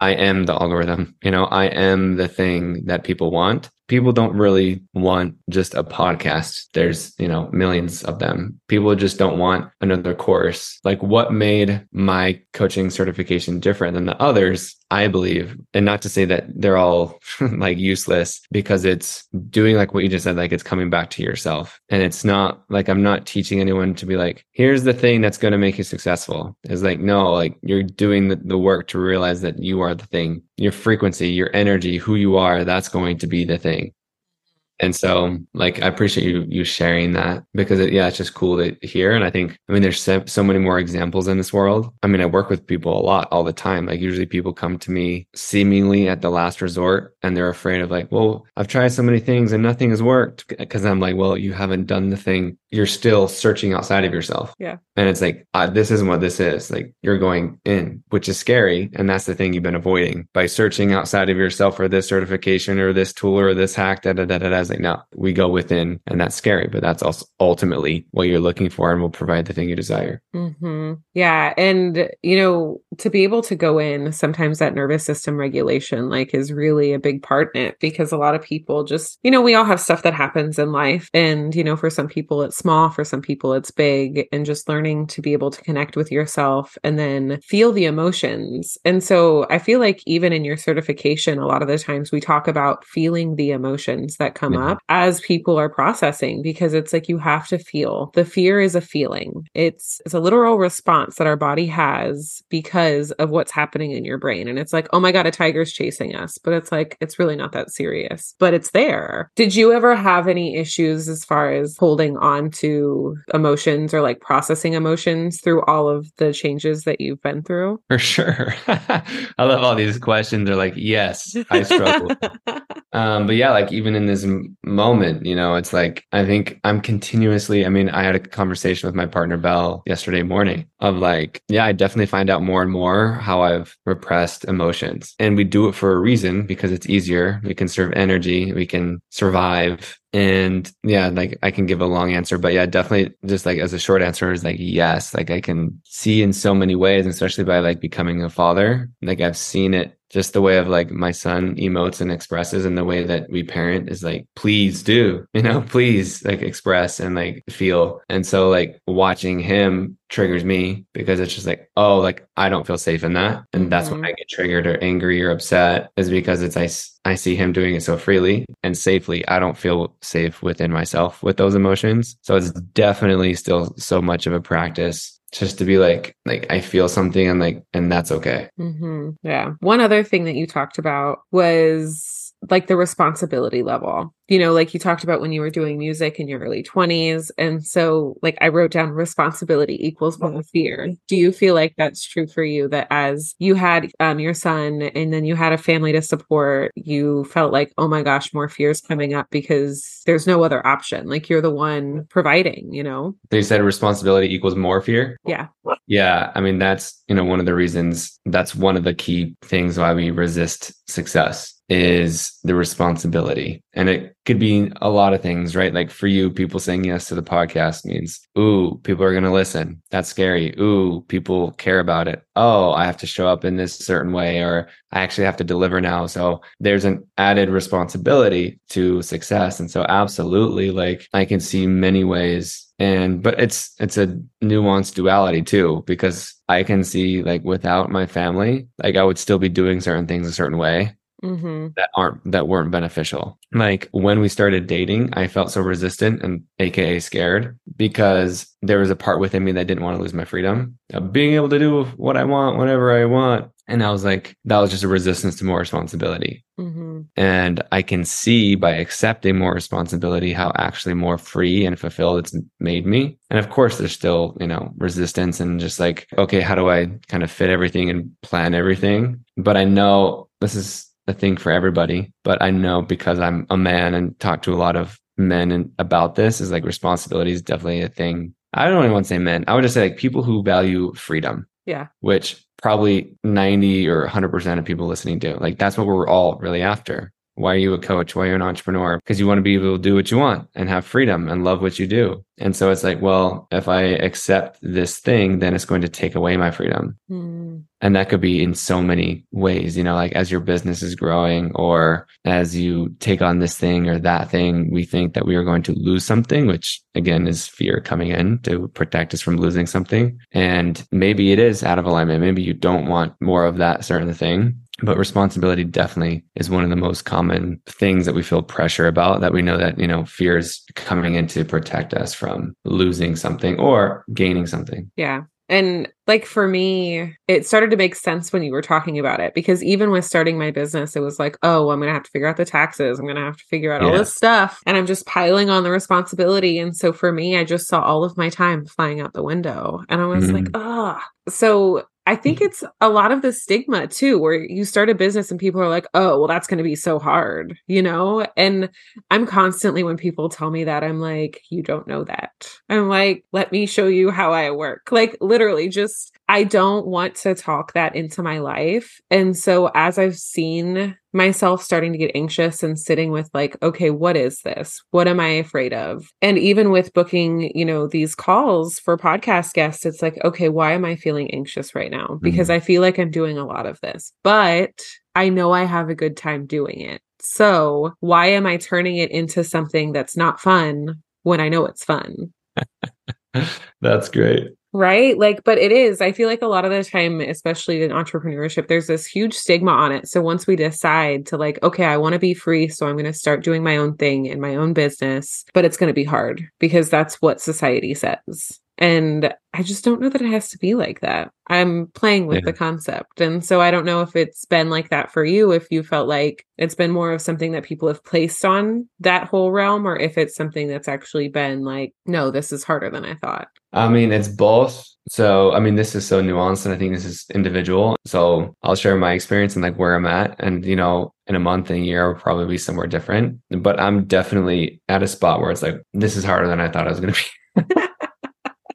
I am the algorithm. You know i am the thing that people want people don't really want just a podcast. There's, you know, millions of them. People just don't want another course. Like what made my coaching certification different than the others, I believe, and not to say that they're all [LAUGHS] like useless because it's doing like what you just said, like it's coming back to yourself. And it's not like I'm not teaching anyone to be like, here's the thing that's going to make you successful. It's like, no, like you're doing the, the work to realize that you are the thing, your frequency, your energy, who you are, that's going to be the thing. And so, like, I appreciate you you sharing that because, it, yeah, it's just cool to hear. And I think, I mean, there's so, so many more examples in this world. I mean, I work with people a lot all the time. Like, usually people come to me seemingly at the last resort, and they're afraid of like, well, I've tried so many things and nothing has worked. Because I'm like, well, you haven't done the thing. You're still searching outside of yourself. Yeah. And it's like, uh, this isn't what this is. Like, you're going in, which is scary, and that's the thing you've been avoiding by searching outside of yourself for this certification or this tool or this hack. Da da da da. da like, no, we go within and that's scary, but that's also ultimately what you're looking for and will provide the thing you desire. Mm-hmm. Yeah. And, you know, to be able to go in, sometimes that nervous system regulation, like, is really a big part in it because a lot of people just, you know, we all have stuff that happens in life. And, you know, for some people it's small, for some people it's big, and just learning to be able to connect with yourself and then feel the emotions. And so I feel like even in your certification, a lot of the times we talk about feeling the emotions that come up as people are processing because it's like you have to feel. The fear is a feeling. It's it's a literal response that our body has because of what's happening in your brain. And it's like, "Oh my god, a tiger's chasing us." But it's like it's really not that serious. But it's there. Did you ever have any issues as far as holding on to emotions or like processing emotions through all of the changes that you've been through? For sure. [LAUGHS] I love all these questions. They're like, "Yes, I struggle." [LAUGHS] um, but yeah, like even in this moment you know it's like i think i'm continuously i mean i had a conversation with my partner bell yesterday morning of like yeah i definitely find out more and more how i've repressed emotions. And we do it for a reason because it's easier. We conserve energy. We can survive. And yeah, like I can give a long answer, but yeah, definitely just like as a short answer is like yes, like I can see in so many ways, especially by like becoming a father. Like I've seen it just the way of like my son emotes and expresses and the way that we parent is like please do you know [LAUGHS] please like express and like feel and so like watching him triggers me because it's just like oh like i don't feel safe in that and that's mm-hmm. when i get triggered or angry or upset is because it's i I see him doing it so freely and safely. I don't feel safe within myself with those emotions. So it's definitely still so much of a practice just to be like like i feel something and like and that's okay. Mm-hmm. yeah. One other thing that you talked about was like the responsibility level you know, like you talked about when you were doing music in your early 20s. And so, like, I wrote down responsibility equals more fear. Do you feel like that's true for you that as you had um, your son and then you had a family to support, you felt like, oh my gosh, more fears coming up because there's no other option? Like, you're the one providing, you know? They said responsibility equals more fear? Yeah. Yeah. I mean, that's, you know, one of the reasons that's one of the key things why we resist success is the responsibility. And it could be a lot of things, right? Like for you, people saying yes to the podcast means, ooh, people are going to listen. That's scary. Ooh, people care about it. Oh, I have to show up in this certain way, or I actually have to deliver now. So there's an added responsibility to success. And so absolutely, like I can see many ways and but it's it's a nuanced duality too because i can see like without my family like i would still be doing certain things a certain way Mm-hmm. that aren't that weren't beneficial. Like when we started dating, I felt so resistant and aka scared because there was a part within me that didn't want to lose my freedom of being able to do what I want whenever I want. And I was like, that was just a resistance to more responsibility. Mm-hmm. And I can see by accepting more responsibility how actually more free and fulfilled it's made me. And of course, there's still, you know, resistance and just like, okay, how do I kind of fit everything and plan everything? But I know this is a thing for everybody. But I know because I'm a man and talk to a lot of men and about this is like responsibility is definitely a thing. I don't even want to say men. I would just say like people who value freedom. Yeah. Which probably 90 or 100% of people listening do. Like that's what we're all really after. Why are you a coach? Why are you an entrepreneur? Because you want to be able to do what you want and have freedom and love what you do. And so it's like, well, if I accept this thing, then it's going to take away my freedom. Mm. And that could be in so many ways, you know, like as your business is growing or as you take on this thing or that thing, we think that we are going to lose something, which again is fear coming in to protect us from losing something. And maybe it is out of alignment. Maybe you don't want more of that certain thing but responsibility definitely is one of the most common things that we feel pressure about that we know that you know fear is coming in to protect us from losing something or gaining something Yeah. And like for me, it started to make sense when you were talking about it because even with starting my business, it was like, oh, I'm going to have to figure out the taxes. I'm going to have to figure out all this stuff. And I'm just piling on the responsibility. And so for me, I just saw all of my time flying out the window. And I was like, ah. So I think mm-hmm. it's a lot of the stigma too, where you start a business and people are like, oh, well, that's going to be so hard, you know? And I'm constantly, when people tell me that, I'm like, you don't know that. I'm like, let me show you how I work. Like, literally, just, I don't want to talk that into my life. And so, as I've seen myself starting to get anxious and sitting with, like, okay, what is this? What am I afraid of? And even with booking, you know, these calls for podcast guests, it's like, okay, why am I feeling anxious right now? Because mm-hmm. I feel like I'm doing a lot of this, but I know I have a good time doing it. So why am I turning it into something that's not fun when I know it's fun? [LAUGHS] that's great Right. Like, but it is. I feel like a lot of the time, especially in entrepreneurship, there's this huge stigma on it. So once we decide to, like, okay, I want to be free. So I'm going to start doing my own thing in my own business, but it's going to be hard because that's what society says. And I just don't know that it has to be like that. I'm playing with Yeah. the concept. And so I don't know if it's been like that for you, if you felt like it's been more of something that people have placed on that whole realm, or if it's something that's actually been like, no, this is harder than I thought. I mean, it's both. So, I mean, this is so nuanced and I think this is individual. So, I'll share my experience and like where I'm at. And, you know, in a month and a year, will probably be somewhere different. But I'm definitely at a spot where it's like, this is harder than I thought I was going to be.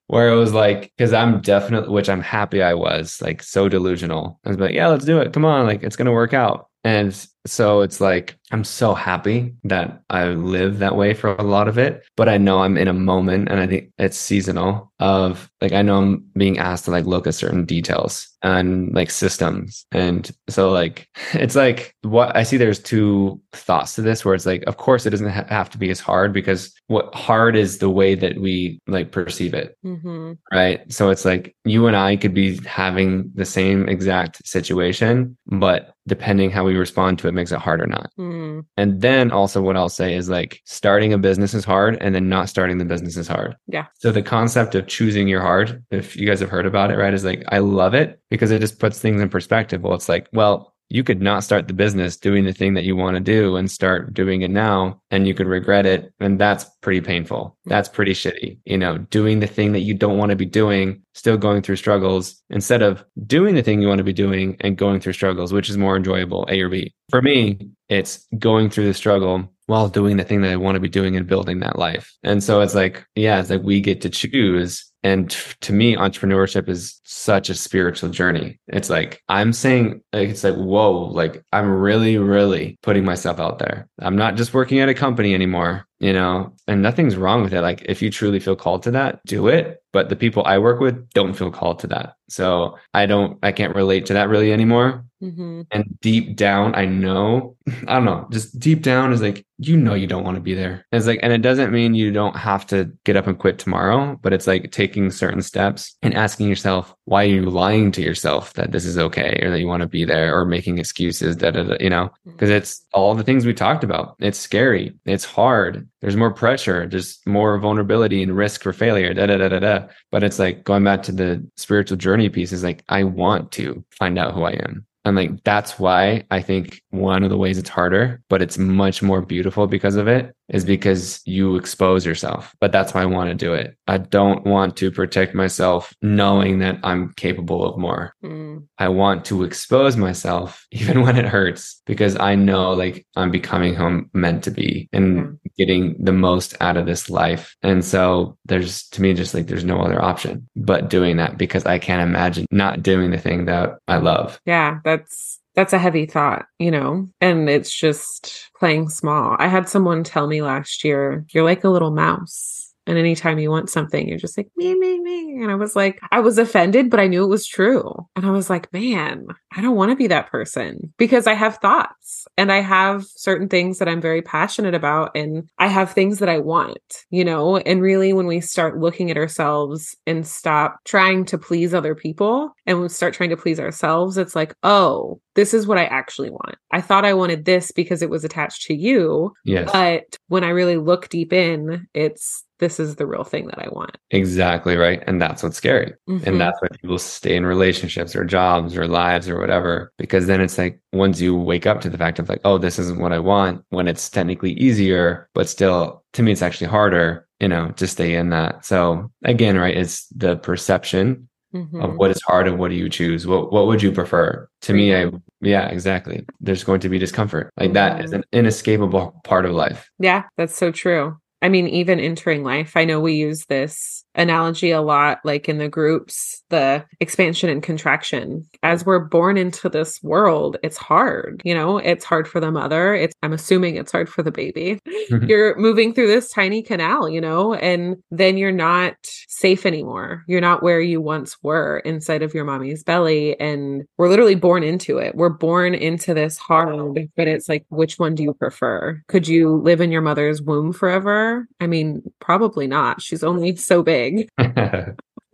Where it was like, because I'm definitely, which I'm happy I was like so delusional. I was like, yeah, let's do it. Come on. Like, it's going to work out. And so it's like, I'm so happy that I live that way for a lot of it. But I know I'm in a moment and I think it's seasonal of like, I know I'm being asked to like look at certain details and like systems. And so, like, [LAUGHS] it's like what I see there's two thoughts to this where it's like, of course, it doesn't ha- have to be as hard because what hard is the way that we like perceive it Mm-hmm. right? So it's like you and I could be having the same exact situation, but depending how we respond to it makes it hard or not. Mm, And then also what I'll say is like starting a business is hard and then not starting the business is hard. Yeah. So the concept of choosing your hard, if you guys have heard about it, right, is like I love it because it just puts things in perspective. Well, it's like, well, you could not start the business doing the thing that you want to do and start doing it now and you could regret it and that's pretty painful. Mm-hmm. That's pretty shitty you know doing the thing that you don't want to be doing still going through struggles instead of doing the thing you want to be doing and going through struggles which is more enjoyable a or b. For me it's going through the struggle while doing the thing that i want to be doing and building that life and so it's like yeah it's like we get to choose and to me, entrepreneurship is such a spiritual journey. It's like, I'm saying, it's like, whoa, like, I'm really, really putting myself out there. I'm not just working at a company anymore, you know, and nothing's wrong with it. Like, if you truly feel called to that, do it. But the people I work with don't feel called to that. So I don't, I can't relate to that really anymore. Hmm And deep down, I know, [LAUGHS] I don't know, just deep down is like, you know, you don't want to be there. It's like, and it doesn't mean you don't have to get up and quit tomorrow, but it's like taking certain steps and asking yourself, why are you lying to yourself that this is okay or that you want to be there or making excuses, da, you know, because mm. it's all the things we talked about. It's scary. It's hard. There's more pressure. There's more vulnerability and risk for failure, da, da, da, da, da. But it's like going back to the spiritual journey piece is like, I want to find out who I am. And like, that's why I think one of the ways it's harder, but it's much more beautiful because of it is because you expose yourself. But that's why I want to do it. I don't want to protect myself knowing that I'm capable of more. Mm. I want to expose myself [LAUGHS] even when it hurts because I know like I'm becoming who I'm meant to be and mm. getting the most out of this life. And so there's to me just like there's no other option but doing that because I can't imagine not doing the thing that I love. Yeah, that's that's a heavy thought, you know, and it's just playing small. I had someone tell me last year, you're like a little mouse. And anytime you want something, you're just like, me, me, me. And I was like, I was offended, but I knew it was true. And I was like, man, I don't want to be that person because I have thoughts and I have certain things that I'm very passionate about. And I have things that I want, you know? And really, when we start looking at ourselves and stop trying to please other people and we start trying to please ourselves, it's like, oh, this is what I actually want. I thought I wanted this because it was attached to you. Yes. But when I really look deep in, it's this is the real thing that I want. Exactly right. And that's what's scary. Mm-hmm. And that's why people stay in relationships or jobs or lives or whatever. Because then it's like once you wake up to the fact of like, oh, this isn't what I want, when it's technically easier, but still to me it's actually harder, you know, to stay in that. So again, right, it's the perception Mm-hmm. of what is hard and what do you choose? What what would you prefer? To me i yeah exactly. There's going to be discomfort. Like that is mm-hmm. an inescapable part of life. Yeah that's so true i mean even entering life i know we use this analogy a lot, like in the groups, the expansion and contraction. As we're born into this world, it's hard. You know, it's hard for the mother. It's, I'm assuming it's hard for the baby. Mm-hmm. You're moving through this tiny canal, you know, and then you're not safe anymore. You're not where you once were inside of your mommy's belly. And we're literally born into it. We're born into this hard, but it's like, which one do you prefer? Could you live in your mother's womb forever? I mean, probably not. She's only [LAUGHS] so big [LAUGHS]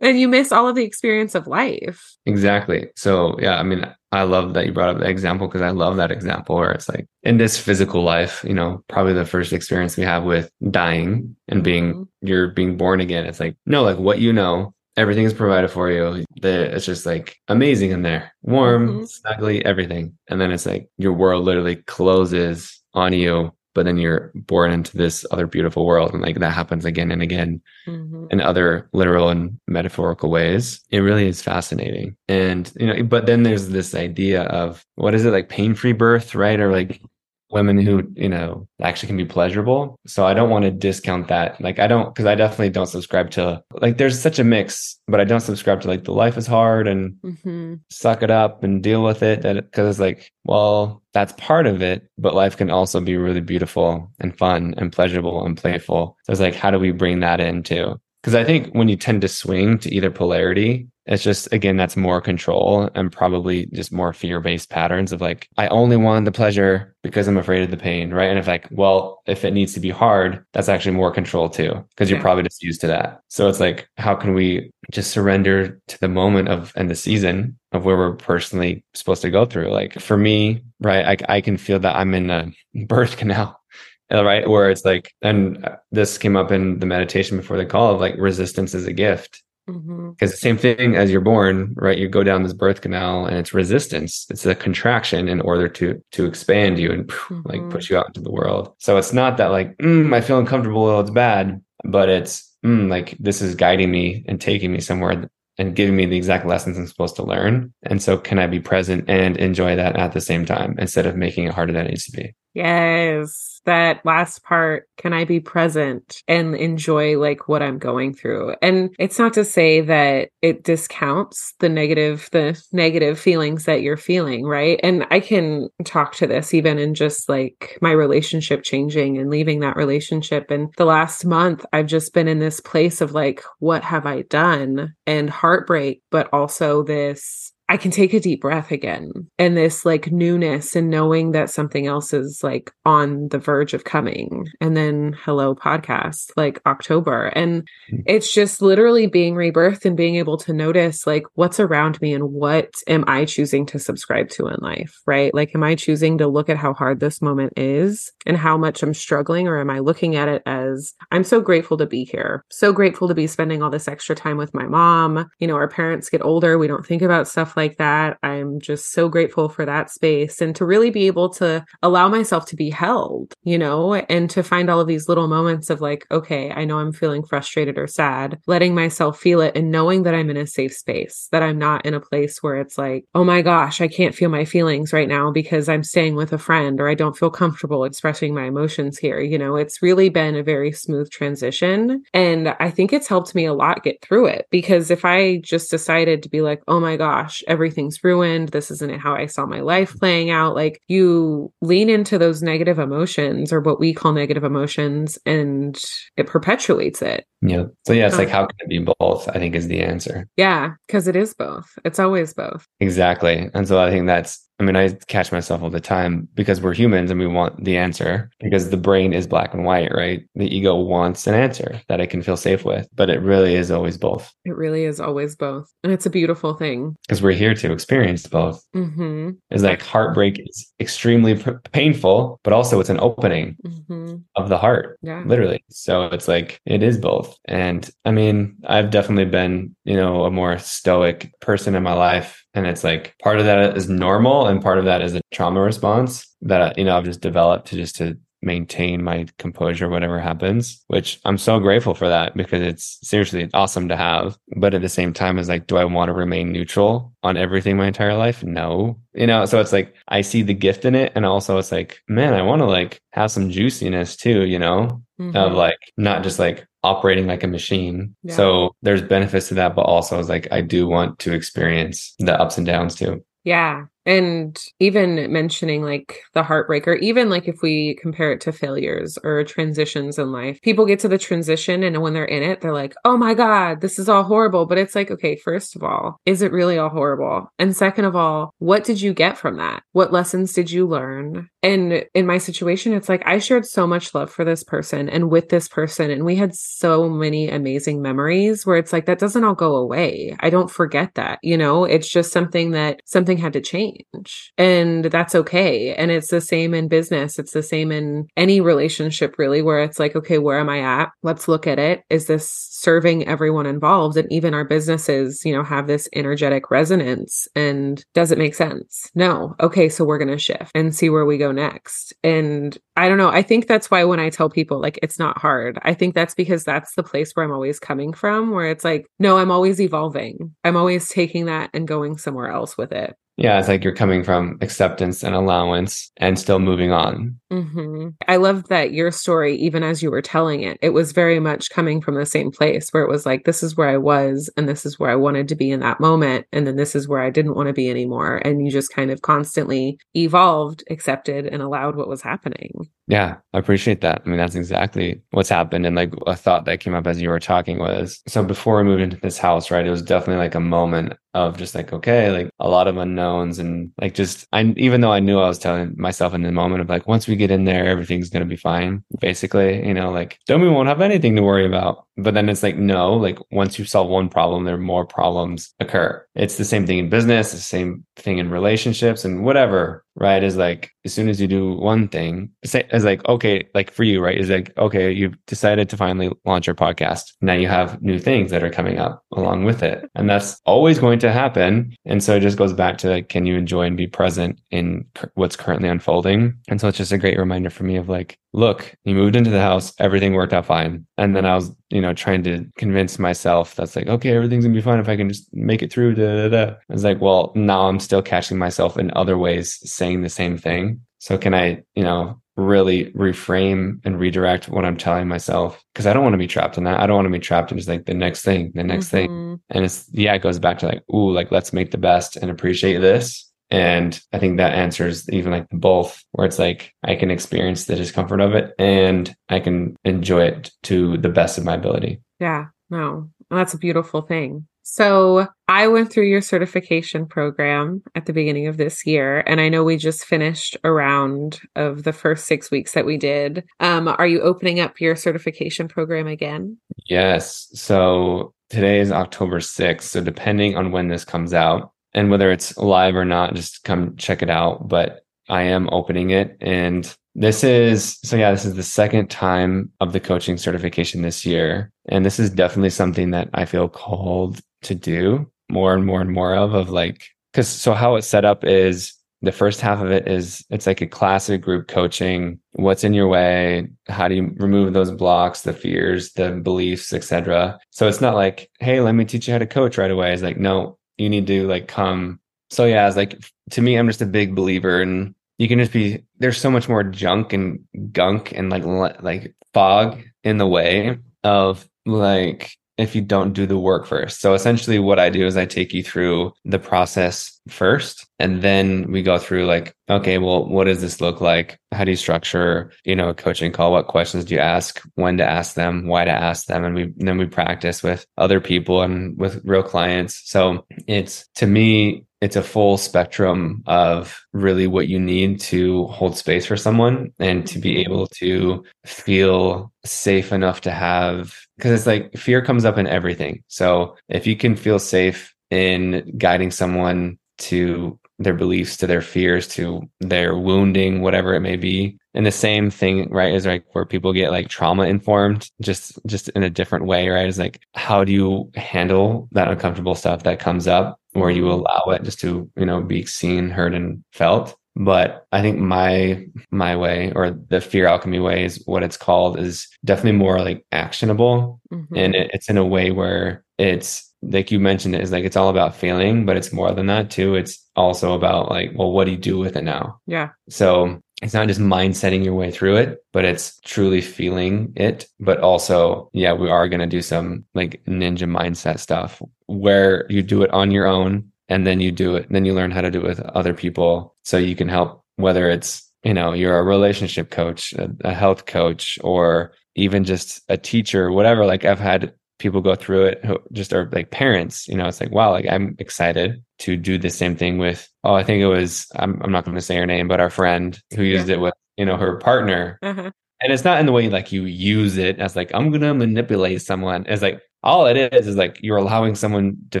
and you miss all of the experience of life. Exactly. So, yeah, I mean, I love that you brought up the example because I love that example where it's like in this physical life, you know, probably the first experience we have with dying and being, mm-hmm. you're being born again. It's like, no, like what you know, everything is provided for you. The, it's just like amazing in there, warm, mm-hmm. snuggly, everything. And then it's like your world literally closes on you but then you're born into this other beautiful world and like that happens again and again mm-hmm. in other literal and metaphorical ways. It really is fascinating. And you know but then there's this idea of what is it like pain-free birth right? Or like women who you know actually can be pleasurable. So i don't want to discount that. Like i don't because i definitely don't subscribe to like there's such a mix but i don't subscribe to like the life is hard and mm-hmm. suck it up and deal with it because it's like well that's part of it but life can also be really beautiful and fun and pleasurable and playful. So it's like how do we bring that in too because i think when you tend to swing to either polarity it's just, again, that's more control and probably just more fear based patterns of like, I only want the pleasure because I'm afraid of the pain. Right. And if like, well, if it needs to be hard, that's actually more control too, because you're yeah. probably just used to that. So it's like, how can we just surrender to the moment of and the season of where we're personally supposed to go through? Like for me, right, I, I can feel that I'm in a [LAUGHS] birth canal [LAUGHS] right where it's like and this came up in the meditation before the call of like resistance is a gift because mm-hmm. the same thing as you're born, right? You go down this birth canal and it's resistance. It's a contraction in order to to expand you and mm-hmm. like push you out into the world. So it's not that like mm, I feel uncomfortable, well, it's bad, but it's mm, like this is guiding me and taking me somewhere and giving me the exact lessons I'm supposed to learn. And so can I be present and enjoy that at the same time instead of making it harder than it needs to be? Yes that last part can i be present and enjoy like what i'm going through? And it's not to say that it discounts the negative the negative feelings that you're feeling right? And i can talk to this even in just like my relationship changing and leaving that relationship. And the last month i've just been in this place of like what have i done? And heartbreak but also this I can take a deep breath again. And this like newness and knowing that something else is like on the verge of coming. And then hello podcast, like October. And mm-hmm. it's just literally being rebirthed and being able to notice like what's around me and what am I choosing to subscribe to in life, right? Like, am I choosing to look at how hard this moment is and how much I'm struggling? Or am I looking at it as I'm so grateful to be here, so grateful to be spending all this extra time with my mom? You know, our parents get older. We don't think about stuff like that. I'm just so grateful for that space and to really be able to allow myself to be held, you know, and to find all of these little moments of like, okay, I know I'm feeling frustrated or sad, letting myself feel it and knowing that I'm in a safe space, that I'm not in a place where it's like, oh my gosh, I can't feel my feelings right now because I'm staying with a friend or I don't feel comfortable expressing my emotions here. You know, it's really been a very smooth transition. And I think it's helped me a lot get through it because if I just decided to be like, oh my gosh, everything's ruined. This isn't how I saw my life playing out. Like you lean into those negative emotions or what we call negative emotions and it perpetuates it. Yeah. So yeah, it's um, like how can it be both? I think is the answer. Yeah, because it is both. It's always both. Exactly. And so I think that's I mean, I catch myself all the time because we're humans and we want the answer because the brain is black and white, right? The ego wants an answer that it can feel safe with, but it really is always both. It really is always both. And it's a beautiful thing. Because we're here to experience both. Mm-hmm. It's like heartbreak is extremely p- painful, but also it's an opening mm-hmm. of the heart, yeah. literally. So it's like it is both. And I mean, I've definitely been, you know, a more stoic person in my life and it's like part of that is normal and part of that is a trauma response that, you know, I've just developed to just to maintain my composure, whatever happens, which I'm so grateful for that because it's seriously awesome to have. But at the same time, is like, do I want to remain neutral on everything my entire life? No. You know, so it's like I see the gift in it. And also it's like, man, I want to like have some juiciness too, you know, mm-hmm. of like not just like operating like a machine. Yeah. So there's benefits to that, but also it's like I do want to experience the ups and downs too. Yeah. And even mentioning like the heartbreaker, even like if we compare it to failures or transitions in life, people get to the transition and when they're in it, they're like, oh my God, this is all horrible. But it's like, okay, first of all, is it really all horrible? And second of all, what did you get from that? What lessons did you learn? And in my situation, it's like I shared so much love for this person and with this person, and we had so many amazing memories where it's like that doesn't all go away. I don't forget that, you know, it's just something that something had to change change and that's okay. And it's the same in business. It's the same in any relationship really where it's like okay where am i at? Let's look at it. Is this serving everyone involved? And even our businesses you know have this energetic resonance and does it make sense? No. Okay so we're going to shift and see where we go next. And i don't know. I think that's why when i tell people like it's not hard i think that's because that's the place where i'm always coming from where it's like no i'm always evolving. I'm always taking that and going somewhere else with it yeah, it's like you're coming from acceptance and allowance and still moving on. Mm-hmm. I love that your story, even as you were telling it, it was very much coming from the same place where it was like, this is where I was and this is where I wanted to be in that moment. And then this is where I didn't want to be anymore. And you just kind of constantly evolved, accepted, and allowed what was happening. Yeah, I appreciate that. I mean, that's exactly what's happened. And like a thought that came up as you were talking was so before we moved into this house, right? It was definitely like a moment of just like, okay, like a lot of unknowns and like just, I, even though I knew I was telling myself in the moment of like, once we get in there, everything's going to be fine. Basically, you know, like, then we won't have anything to worry about. But then it's like, no, like once you solve one problem, there are more problems occur. It's the same thing in business, the same thing in relationships and whatever, right? Is like, as soon as you do one thing, it's like, okay, like for you, right? Is like, okay, you've decided to finally launch your podcast. Now you have new things that are coming up along with it. And that's always going to happen. And so it just goes back to like, can you enjoy and be present in what's currently unfolding? And so it's just a great reminder for me of like, look, you moved into the house, everything worked out fine. And then I was, you know, trying to convince myself that's like, okay, everything's gonna be fine if I can just make it through. Da, da, da. I was like, well, now I'm still catching myself in other ways saying the same thing. So can I, you know, really reframe and redirect what I'm telling myself? Because I don't want to be trapped in that. I don't want to be trapped in just like the next thing, the next mm-hmm. thing. And it's yeah, it goes back to like, ooh, like let's make the best and appreciate this and I think that answers even like both, where it's like I can experience the discomfort of it and I can enjoy it to the best of my ability. Yeah, no, that's a beautiful thing. So I went through your certification program at the beginning of this year, and I know we just finished a round of the first six weeks that we did. Um, are you opening up your certification program again? Yes. So today is October 6th. So depending on when this comes out and whether it's live or not, just come check it out. But I am opening it. And this is, so yeah, this is the second time of the coaching certification this year. And this is definitely something that I feel called to do more and more and more of, of like, because so how it's set up is the first half of it is it's like a classic group coaching. What's in your way? How do you remove those blocks the fears the beliefs etc so it's not like hey let me teach you how to coach right away. It's like no you need to like come. So yeah it's like to me i'm just a big believer and you can just be there's so much more junk and gunk and like like fog in the way of like if you don't do the work first. So essentially what I do is I take you through the process first and then we go through like okay, well what does this look like? How do you structure, you know, a coaching call? What questions do you ask? When to ask them? Why to ask them? And we and then we practice with other people and with real clients. So it's to me it's a full spectrum of really what you need to hold space for someone and to be mm-hmm. able to feel safe enough to have because it's like fear comes up in everything. So if you can feel safe in guiding someone to their beliefs, to their fears, to their wounding, whatever it may be. And the same thing, right, is like where people get like trauma informed, just just in a different way, right? Is like how do you handle that uncomfortable stuff that comes up where you allow it just to, you know, be seen, heard, and felt. But I think my my way or the fear alchemy way is what it's called is definitely more like actionable. Mm-hmm. And it, it's in a way where it's like you mentioned it is like it's all about feeling, but it's more than that too. It's also about like, well, what do you do with it now? Yeah. So it's not just mind setting your way through it, but it's truly feeling it. But also, yeah, we are going to do some like ninja mindset stuff where you do it on your own and then you do it, then you learn how to do it with other people so you can help, whether it's, you know, you're a relationship coach, a, a health coach, or even just a teacher, whatever. Like I've had people go through it who just are like parents, you know, it's like, wow, like I'm excited to do the same thing with, oh, I think it was, I'm, I'm not going to say her name, but our friend who used yeah. it with, you know, her partner. Uh-huh. And it's not in the way like you use it as like, I'm going to manipulate someone. It's like, all it is is like you're allowing someone to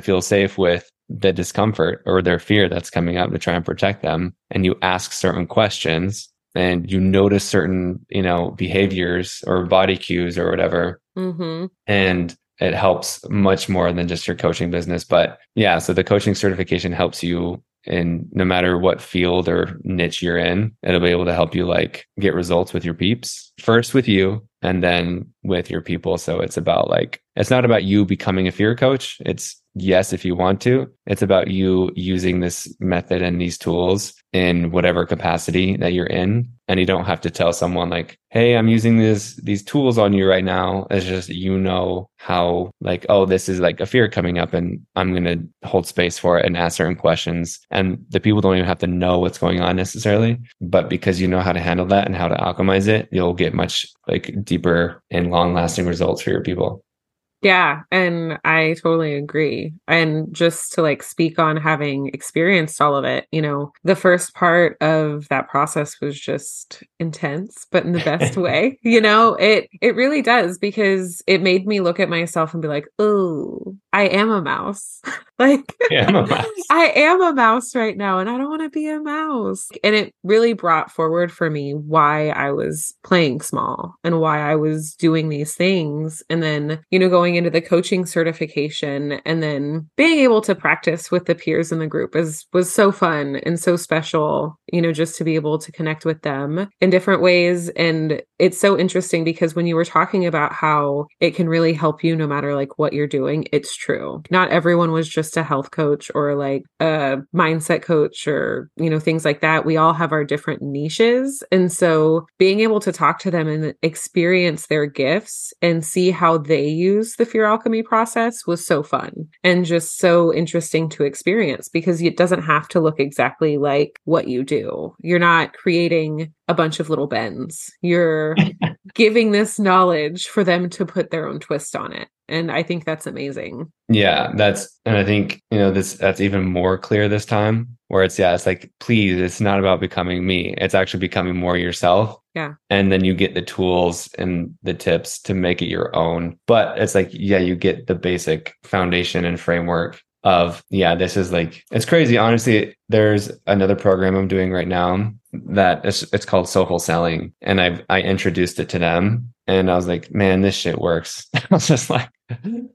feel safe with the discomfort or their fear that's coming up to try and protect them. And you ask certain questions and you notice certain, you know, behaviors or body cues or whatever. Mm-hmm. And it helps much more than just your coaching business. But yeah, so the coaching certification helps you in no matter what field or niche you're in, it'll be able to help you like get results with your peeps. First with you, and then with your people. So it's about like, it's not about you becoming a fear coach. It's yes, if you want to, it's about you using this method and these tools in whatever capacity that you're in. And you don't have to tell someone like, Hey, I'm using this, these tools on you right now. It's just, you know, how like, oh, this is like a fear coming up and I'm going to hold space for it and ask certain questions. And the people don't even have to know what's going on necessarily. But because you know how to handle that and how to alchemize it, you'll get much like deeper and long lasting results for your people. Yeah, and I totally agree. And just to like speak on having experienced all of it, you know, the first part of that process was just intense, but in the best [LAUGHS] way. You know, it it really does because it made me look at myself and be like, "Oh, I am a mouse." [LAUGHS] like yeah, mouse. [LAUGHS] I am a mouse right now and I don't want to be a mouse. And it really brought forward for me why I was playing small and why I was doing these things and then, you know, going into the coaching certification and then being able to practice with the peers in the group is was so fun and so special, you know, just to be able to connect with them in different ways and it's so interesting because when you were talking about how it can really help you no matter like what you're doing, it's true. Not everyone was just a health coach or like a mindset coach or, you know, things like that. We all have our different niches. And so being able to talk to them and experience their gifts and see how they use the fear alchemy process was so fun and just so interesting to experience because it doesn't have to look exactly like what you do. You're not creating a bunch of little Bens. You're [LAUGHS] giving this knowledge for them to put their own twist on it. And I think that's amazing. Yeah, that's and I think, you know, this that's even more clear this time where it's yeah, it's like please, it's not about becoming me. It's actually becoming more yourself. Yeah. And then you get the tools and the tips to make it your own. But it's like yeah, you get the basic foundation and framework of yeah this is like it's crazy honestly there's another program i'm doing right now that it's, it's called social selling and i i introduced it to them and i was like man this shit works [LAUGHS] i was just like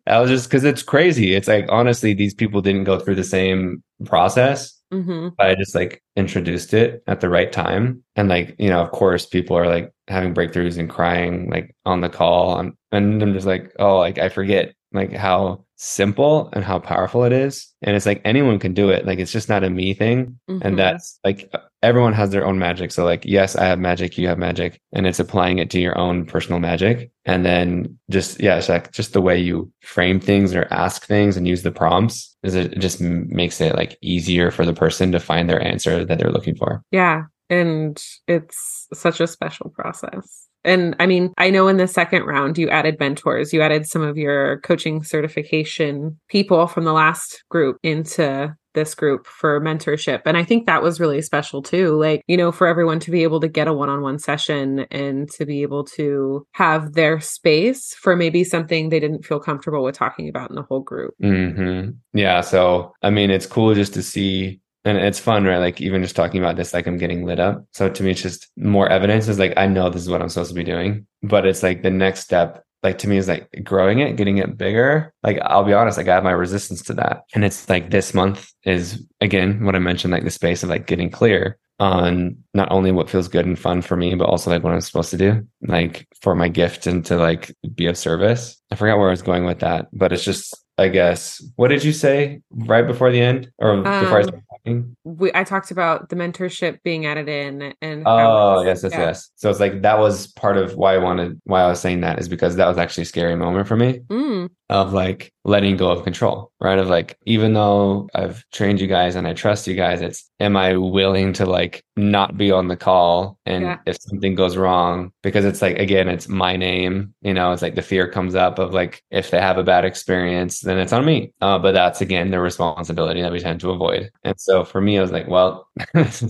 i was just because it's crazy it's like honestly these people didn't go through the same process hmm I just like introduced it at the right time. And like, you know, of course, people are like having breakthroughs and crying like on the call. And, and I'm just like, oh, like I forget like how simple and how powerful it is. And it's like anyone can do it. Like it's just not a me thing. Mhm. And that's like everyone has their own magic. So like, yes, I have magic, you have magic, and it's applying it to your own personal magic. And then just yeah, it's like just the way you frame things or ask things and use the prompts is it just makes it like easier for the person to find their answer that they're looking for. Yeah. And it's such a special process. And I mean, I know in the second round, you added mentors, you added some of your coaching certification people from the last group into this group for mentorship. And I think that was really special too. Like, you know, for everyone to be able to get a one on one session and to be able to have their space for maybe something they didn't feel comfortable with talking about in the whole group. hmm Yeah. So, I mean, it's cool just to see, and it's fun, right? Like, even just talking about this, like, I'm getting lit up. So, to me, it's just more evidence is like, I know this is what I'm supposed to be doing. But it's like the next step, like, to me, is like growing it, getting it bigger. Like, I'll be honest, like, I have my resistance to that. And it's like this month is, again, what I mentioned, like, the space of like getting clear on not only what feels good and fun for me, but also like what I'm supposed to do, like for my gift and to like be of service. I forgot where I was going with that, but it's just, I guess, what did you say right before the end or before I Um, started talking? We, I talked about the mentorship being added in and Oh, how yes, yes, yeah. yes. So it's like that was part of why I wanted, why I was saying that is because that was actually a scary moment for me Mm, of like letting go of control, right? Of like, even though I've trained you guys and I trust you guys, it's, am I willing to like not be on the call? And Yeah. if something goes wrong, because it's like, again, it's my name, you know, it's like the fear comes up of like, if they have a bad experience, then it's on me. Uh, but that's again, the responsibility that we tend to avoid. And so for me, I was like, well, [LAUGHS] this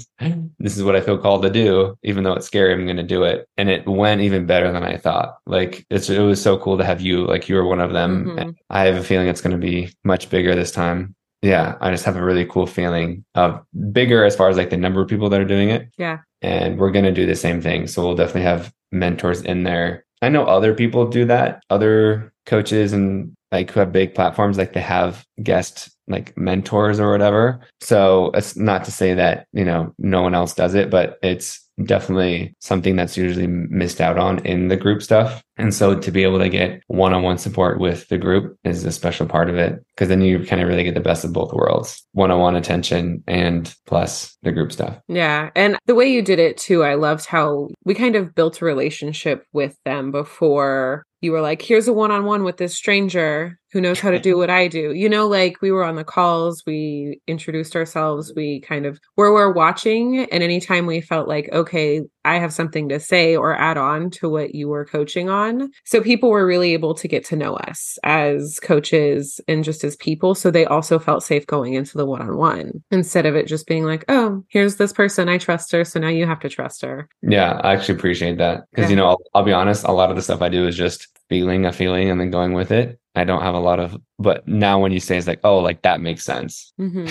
is, what I feel called to do. Even though it's scary, I'm going to do it. And it went even better than I thought. Like it's, it was so cool to have you, like you were one of them. Mhm. I have a feeling it's going to be much bigger this time. Yeah. I just have a really cool feeling of bigger as far as like the number of people that are doing it. yeah. And we're going to do the same thing. So we'll definitely have mentors in there. I know other people do that, other coaches and like who have big platforms, like they have guest like mentors or whatever. So it's not to say that, you know, no one else does it, but it's definitely something that's usually missed out on in the group stuff. And so to be able to get one on one support with the group is a special part of it because then you kind of really get the best of both worlds one on one attention and plus the group stuff. Yeah. And the way you did it too, I loved how we kind of built a relationship with them before you were like, here's a one on one with this stranger who knows how to do what I do. You know, like we were on the calls, we introduced ourselves, mm-hmm. we kind of where we're watching. And anytime we felt like, okay, I have something to say or add on to what you were coaching on. So people were really able to get to know us as coaches and just as people. So they also felt safe going into the one on one instead of it just being like, oh, here's this person. I trust her. So now you have to trust her. Yeah, I actually appreciate that because Yeah. you know I'll, I'll be honest, a lot of the stuff I do is just feeling a feeling and then going with it. I don't have a lot of, but now when you say it's like, oh, like that makes sense, [LAUGHS] hmm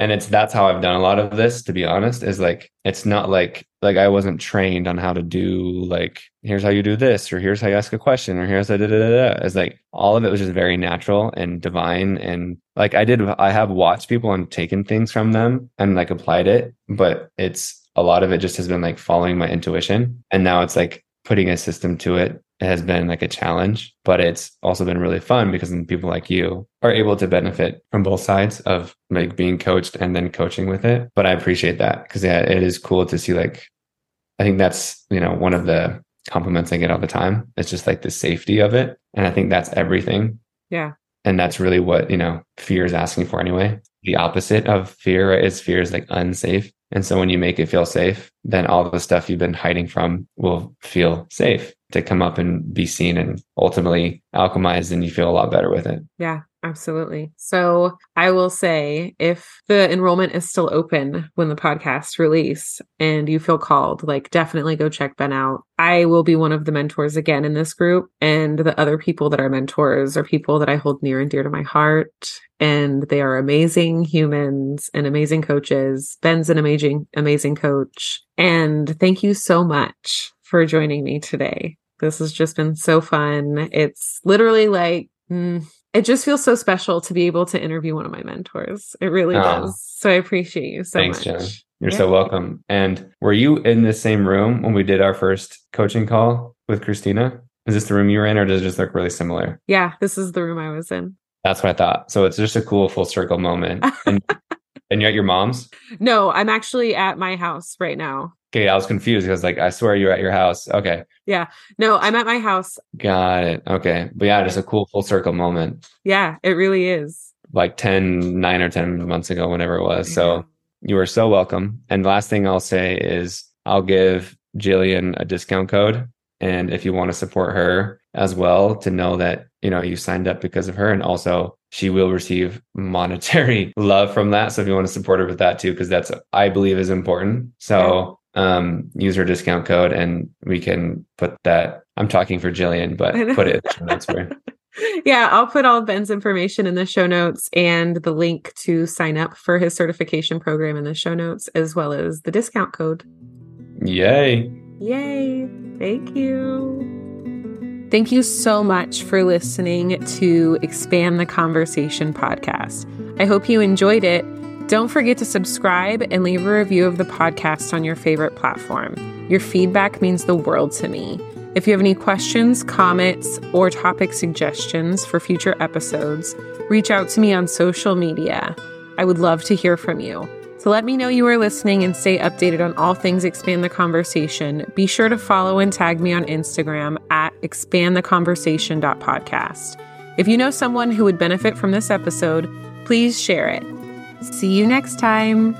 and it's that's how I've done a lot of this. To be honest, is like it's not like like I wasn't trained on how to do like here's how you do this or here's how you ask a question or here's how da da da da. It's like all of it was just very natural and divine and like I did I have watched people and taken things from them and like applied it, but it's a lot of it just has been like following my intuition and now it's like putting a system to it has been like a challenge, but it's also been really fun because then people like you are able to benefit from both sides of like being coached and then coaching with it. But I appreciate that because yeah, it is cool to see like I think that's, you know, one of the compliments I get all the time. It's just like the safety of it. And I think that's everything. Yeah. And that's really what, you know, fear is asking for anyway. The opposite of fear right, is fear is like unsafe. And so when you make it feel safe, then all the stuff you've been hiding from will feel safe to come up and be seen and ultimately alchemized and you feel a lot better with it. Yeah. Absolutely. So I will say if the enrollment is still open when the podcast release and you feel called, like definitely go check Ben out. I will be one of the mentors again in this group. And the other people that are mentors are people that I hold near and dear to my heart. And they are amazing humans and amazing coaches. Ben's an amazing, amazing coach. And thank you so much for joining me today. This has just been so fun. It's literally like, mm, it just feels so special to be able to interview one of my mentors. It really oh. does. So I appreciate you so Thanks, much. Jen. You're yeah. so welcome. And were you in the same room when we did our first coaching call with Christina? Is this the room you were in, or does it just look really similar? Yeah, this is the room I was in. That's what I thought. So it's just a cool full circle moment. [LAUGHS] And, and you're at your mom's? No, I'm actually at my house right now. Okay, I was confused because like I swear you're at your house. Okay. Yeah. No, I'm at my house. Got it. Okay. But yeah, just a cool full circle moment. Yeah, it really is. Like 10, 9 or 10 months ago, whenever it was. Yeah. So you are so welcome. And last thing I'll say is I'll give Jillian a discount code. And if you want to support her as well, to know that, you know, you signed up because of her and also she will receive monetary [LAUGHS] love from that. So if you want to support her with that too, because that's I believe is important. So um, use our discount code and we can put that. I'm talking for Jillian, but [LAUGHS] put it in [LAUGHS] yeah, I'll put all Ben's information in the show notes and the link to sign up for his certification program in the show notes, as well as the discount code. Yay. Yay. Thank you. Thank you so much for listening to Expand the Conversation podcast. I hope you enjoyed it don't forget to subscribe and leave a review of the podcast on your favorite platform. Your feedback means the world to me. If you have any questions, comments, or topic suggestions for future episodes, reach out to me on social media. I would love to hear from you. So let me know you are listening and stay updated on all things Expand the Conversation. Be sure to follow and tag me on Instagram at expandtheconversation.podcast. If you know someone who would benefit from this episode, please share it. See you next time.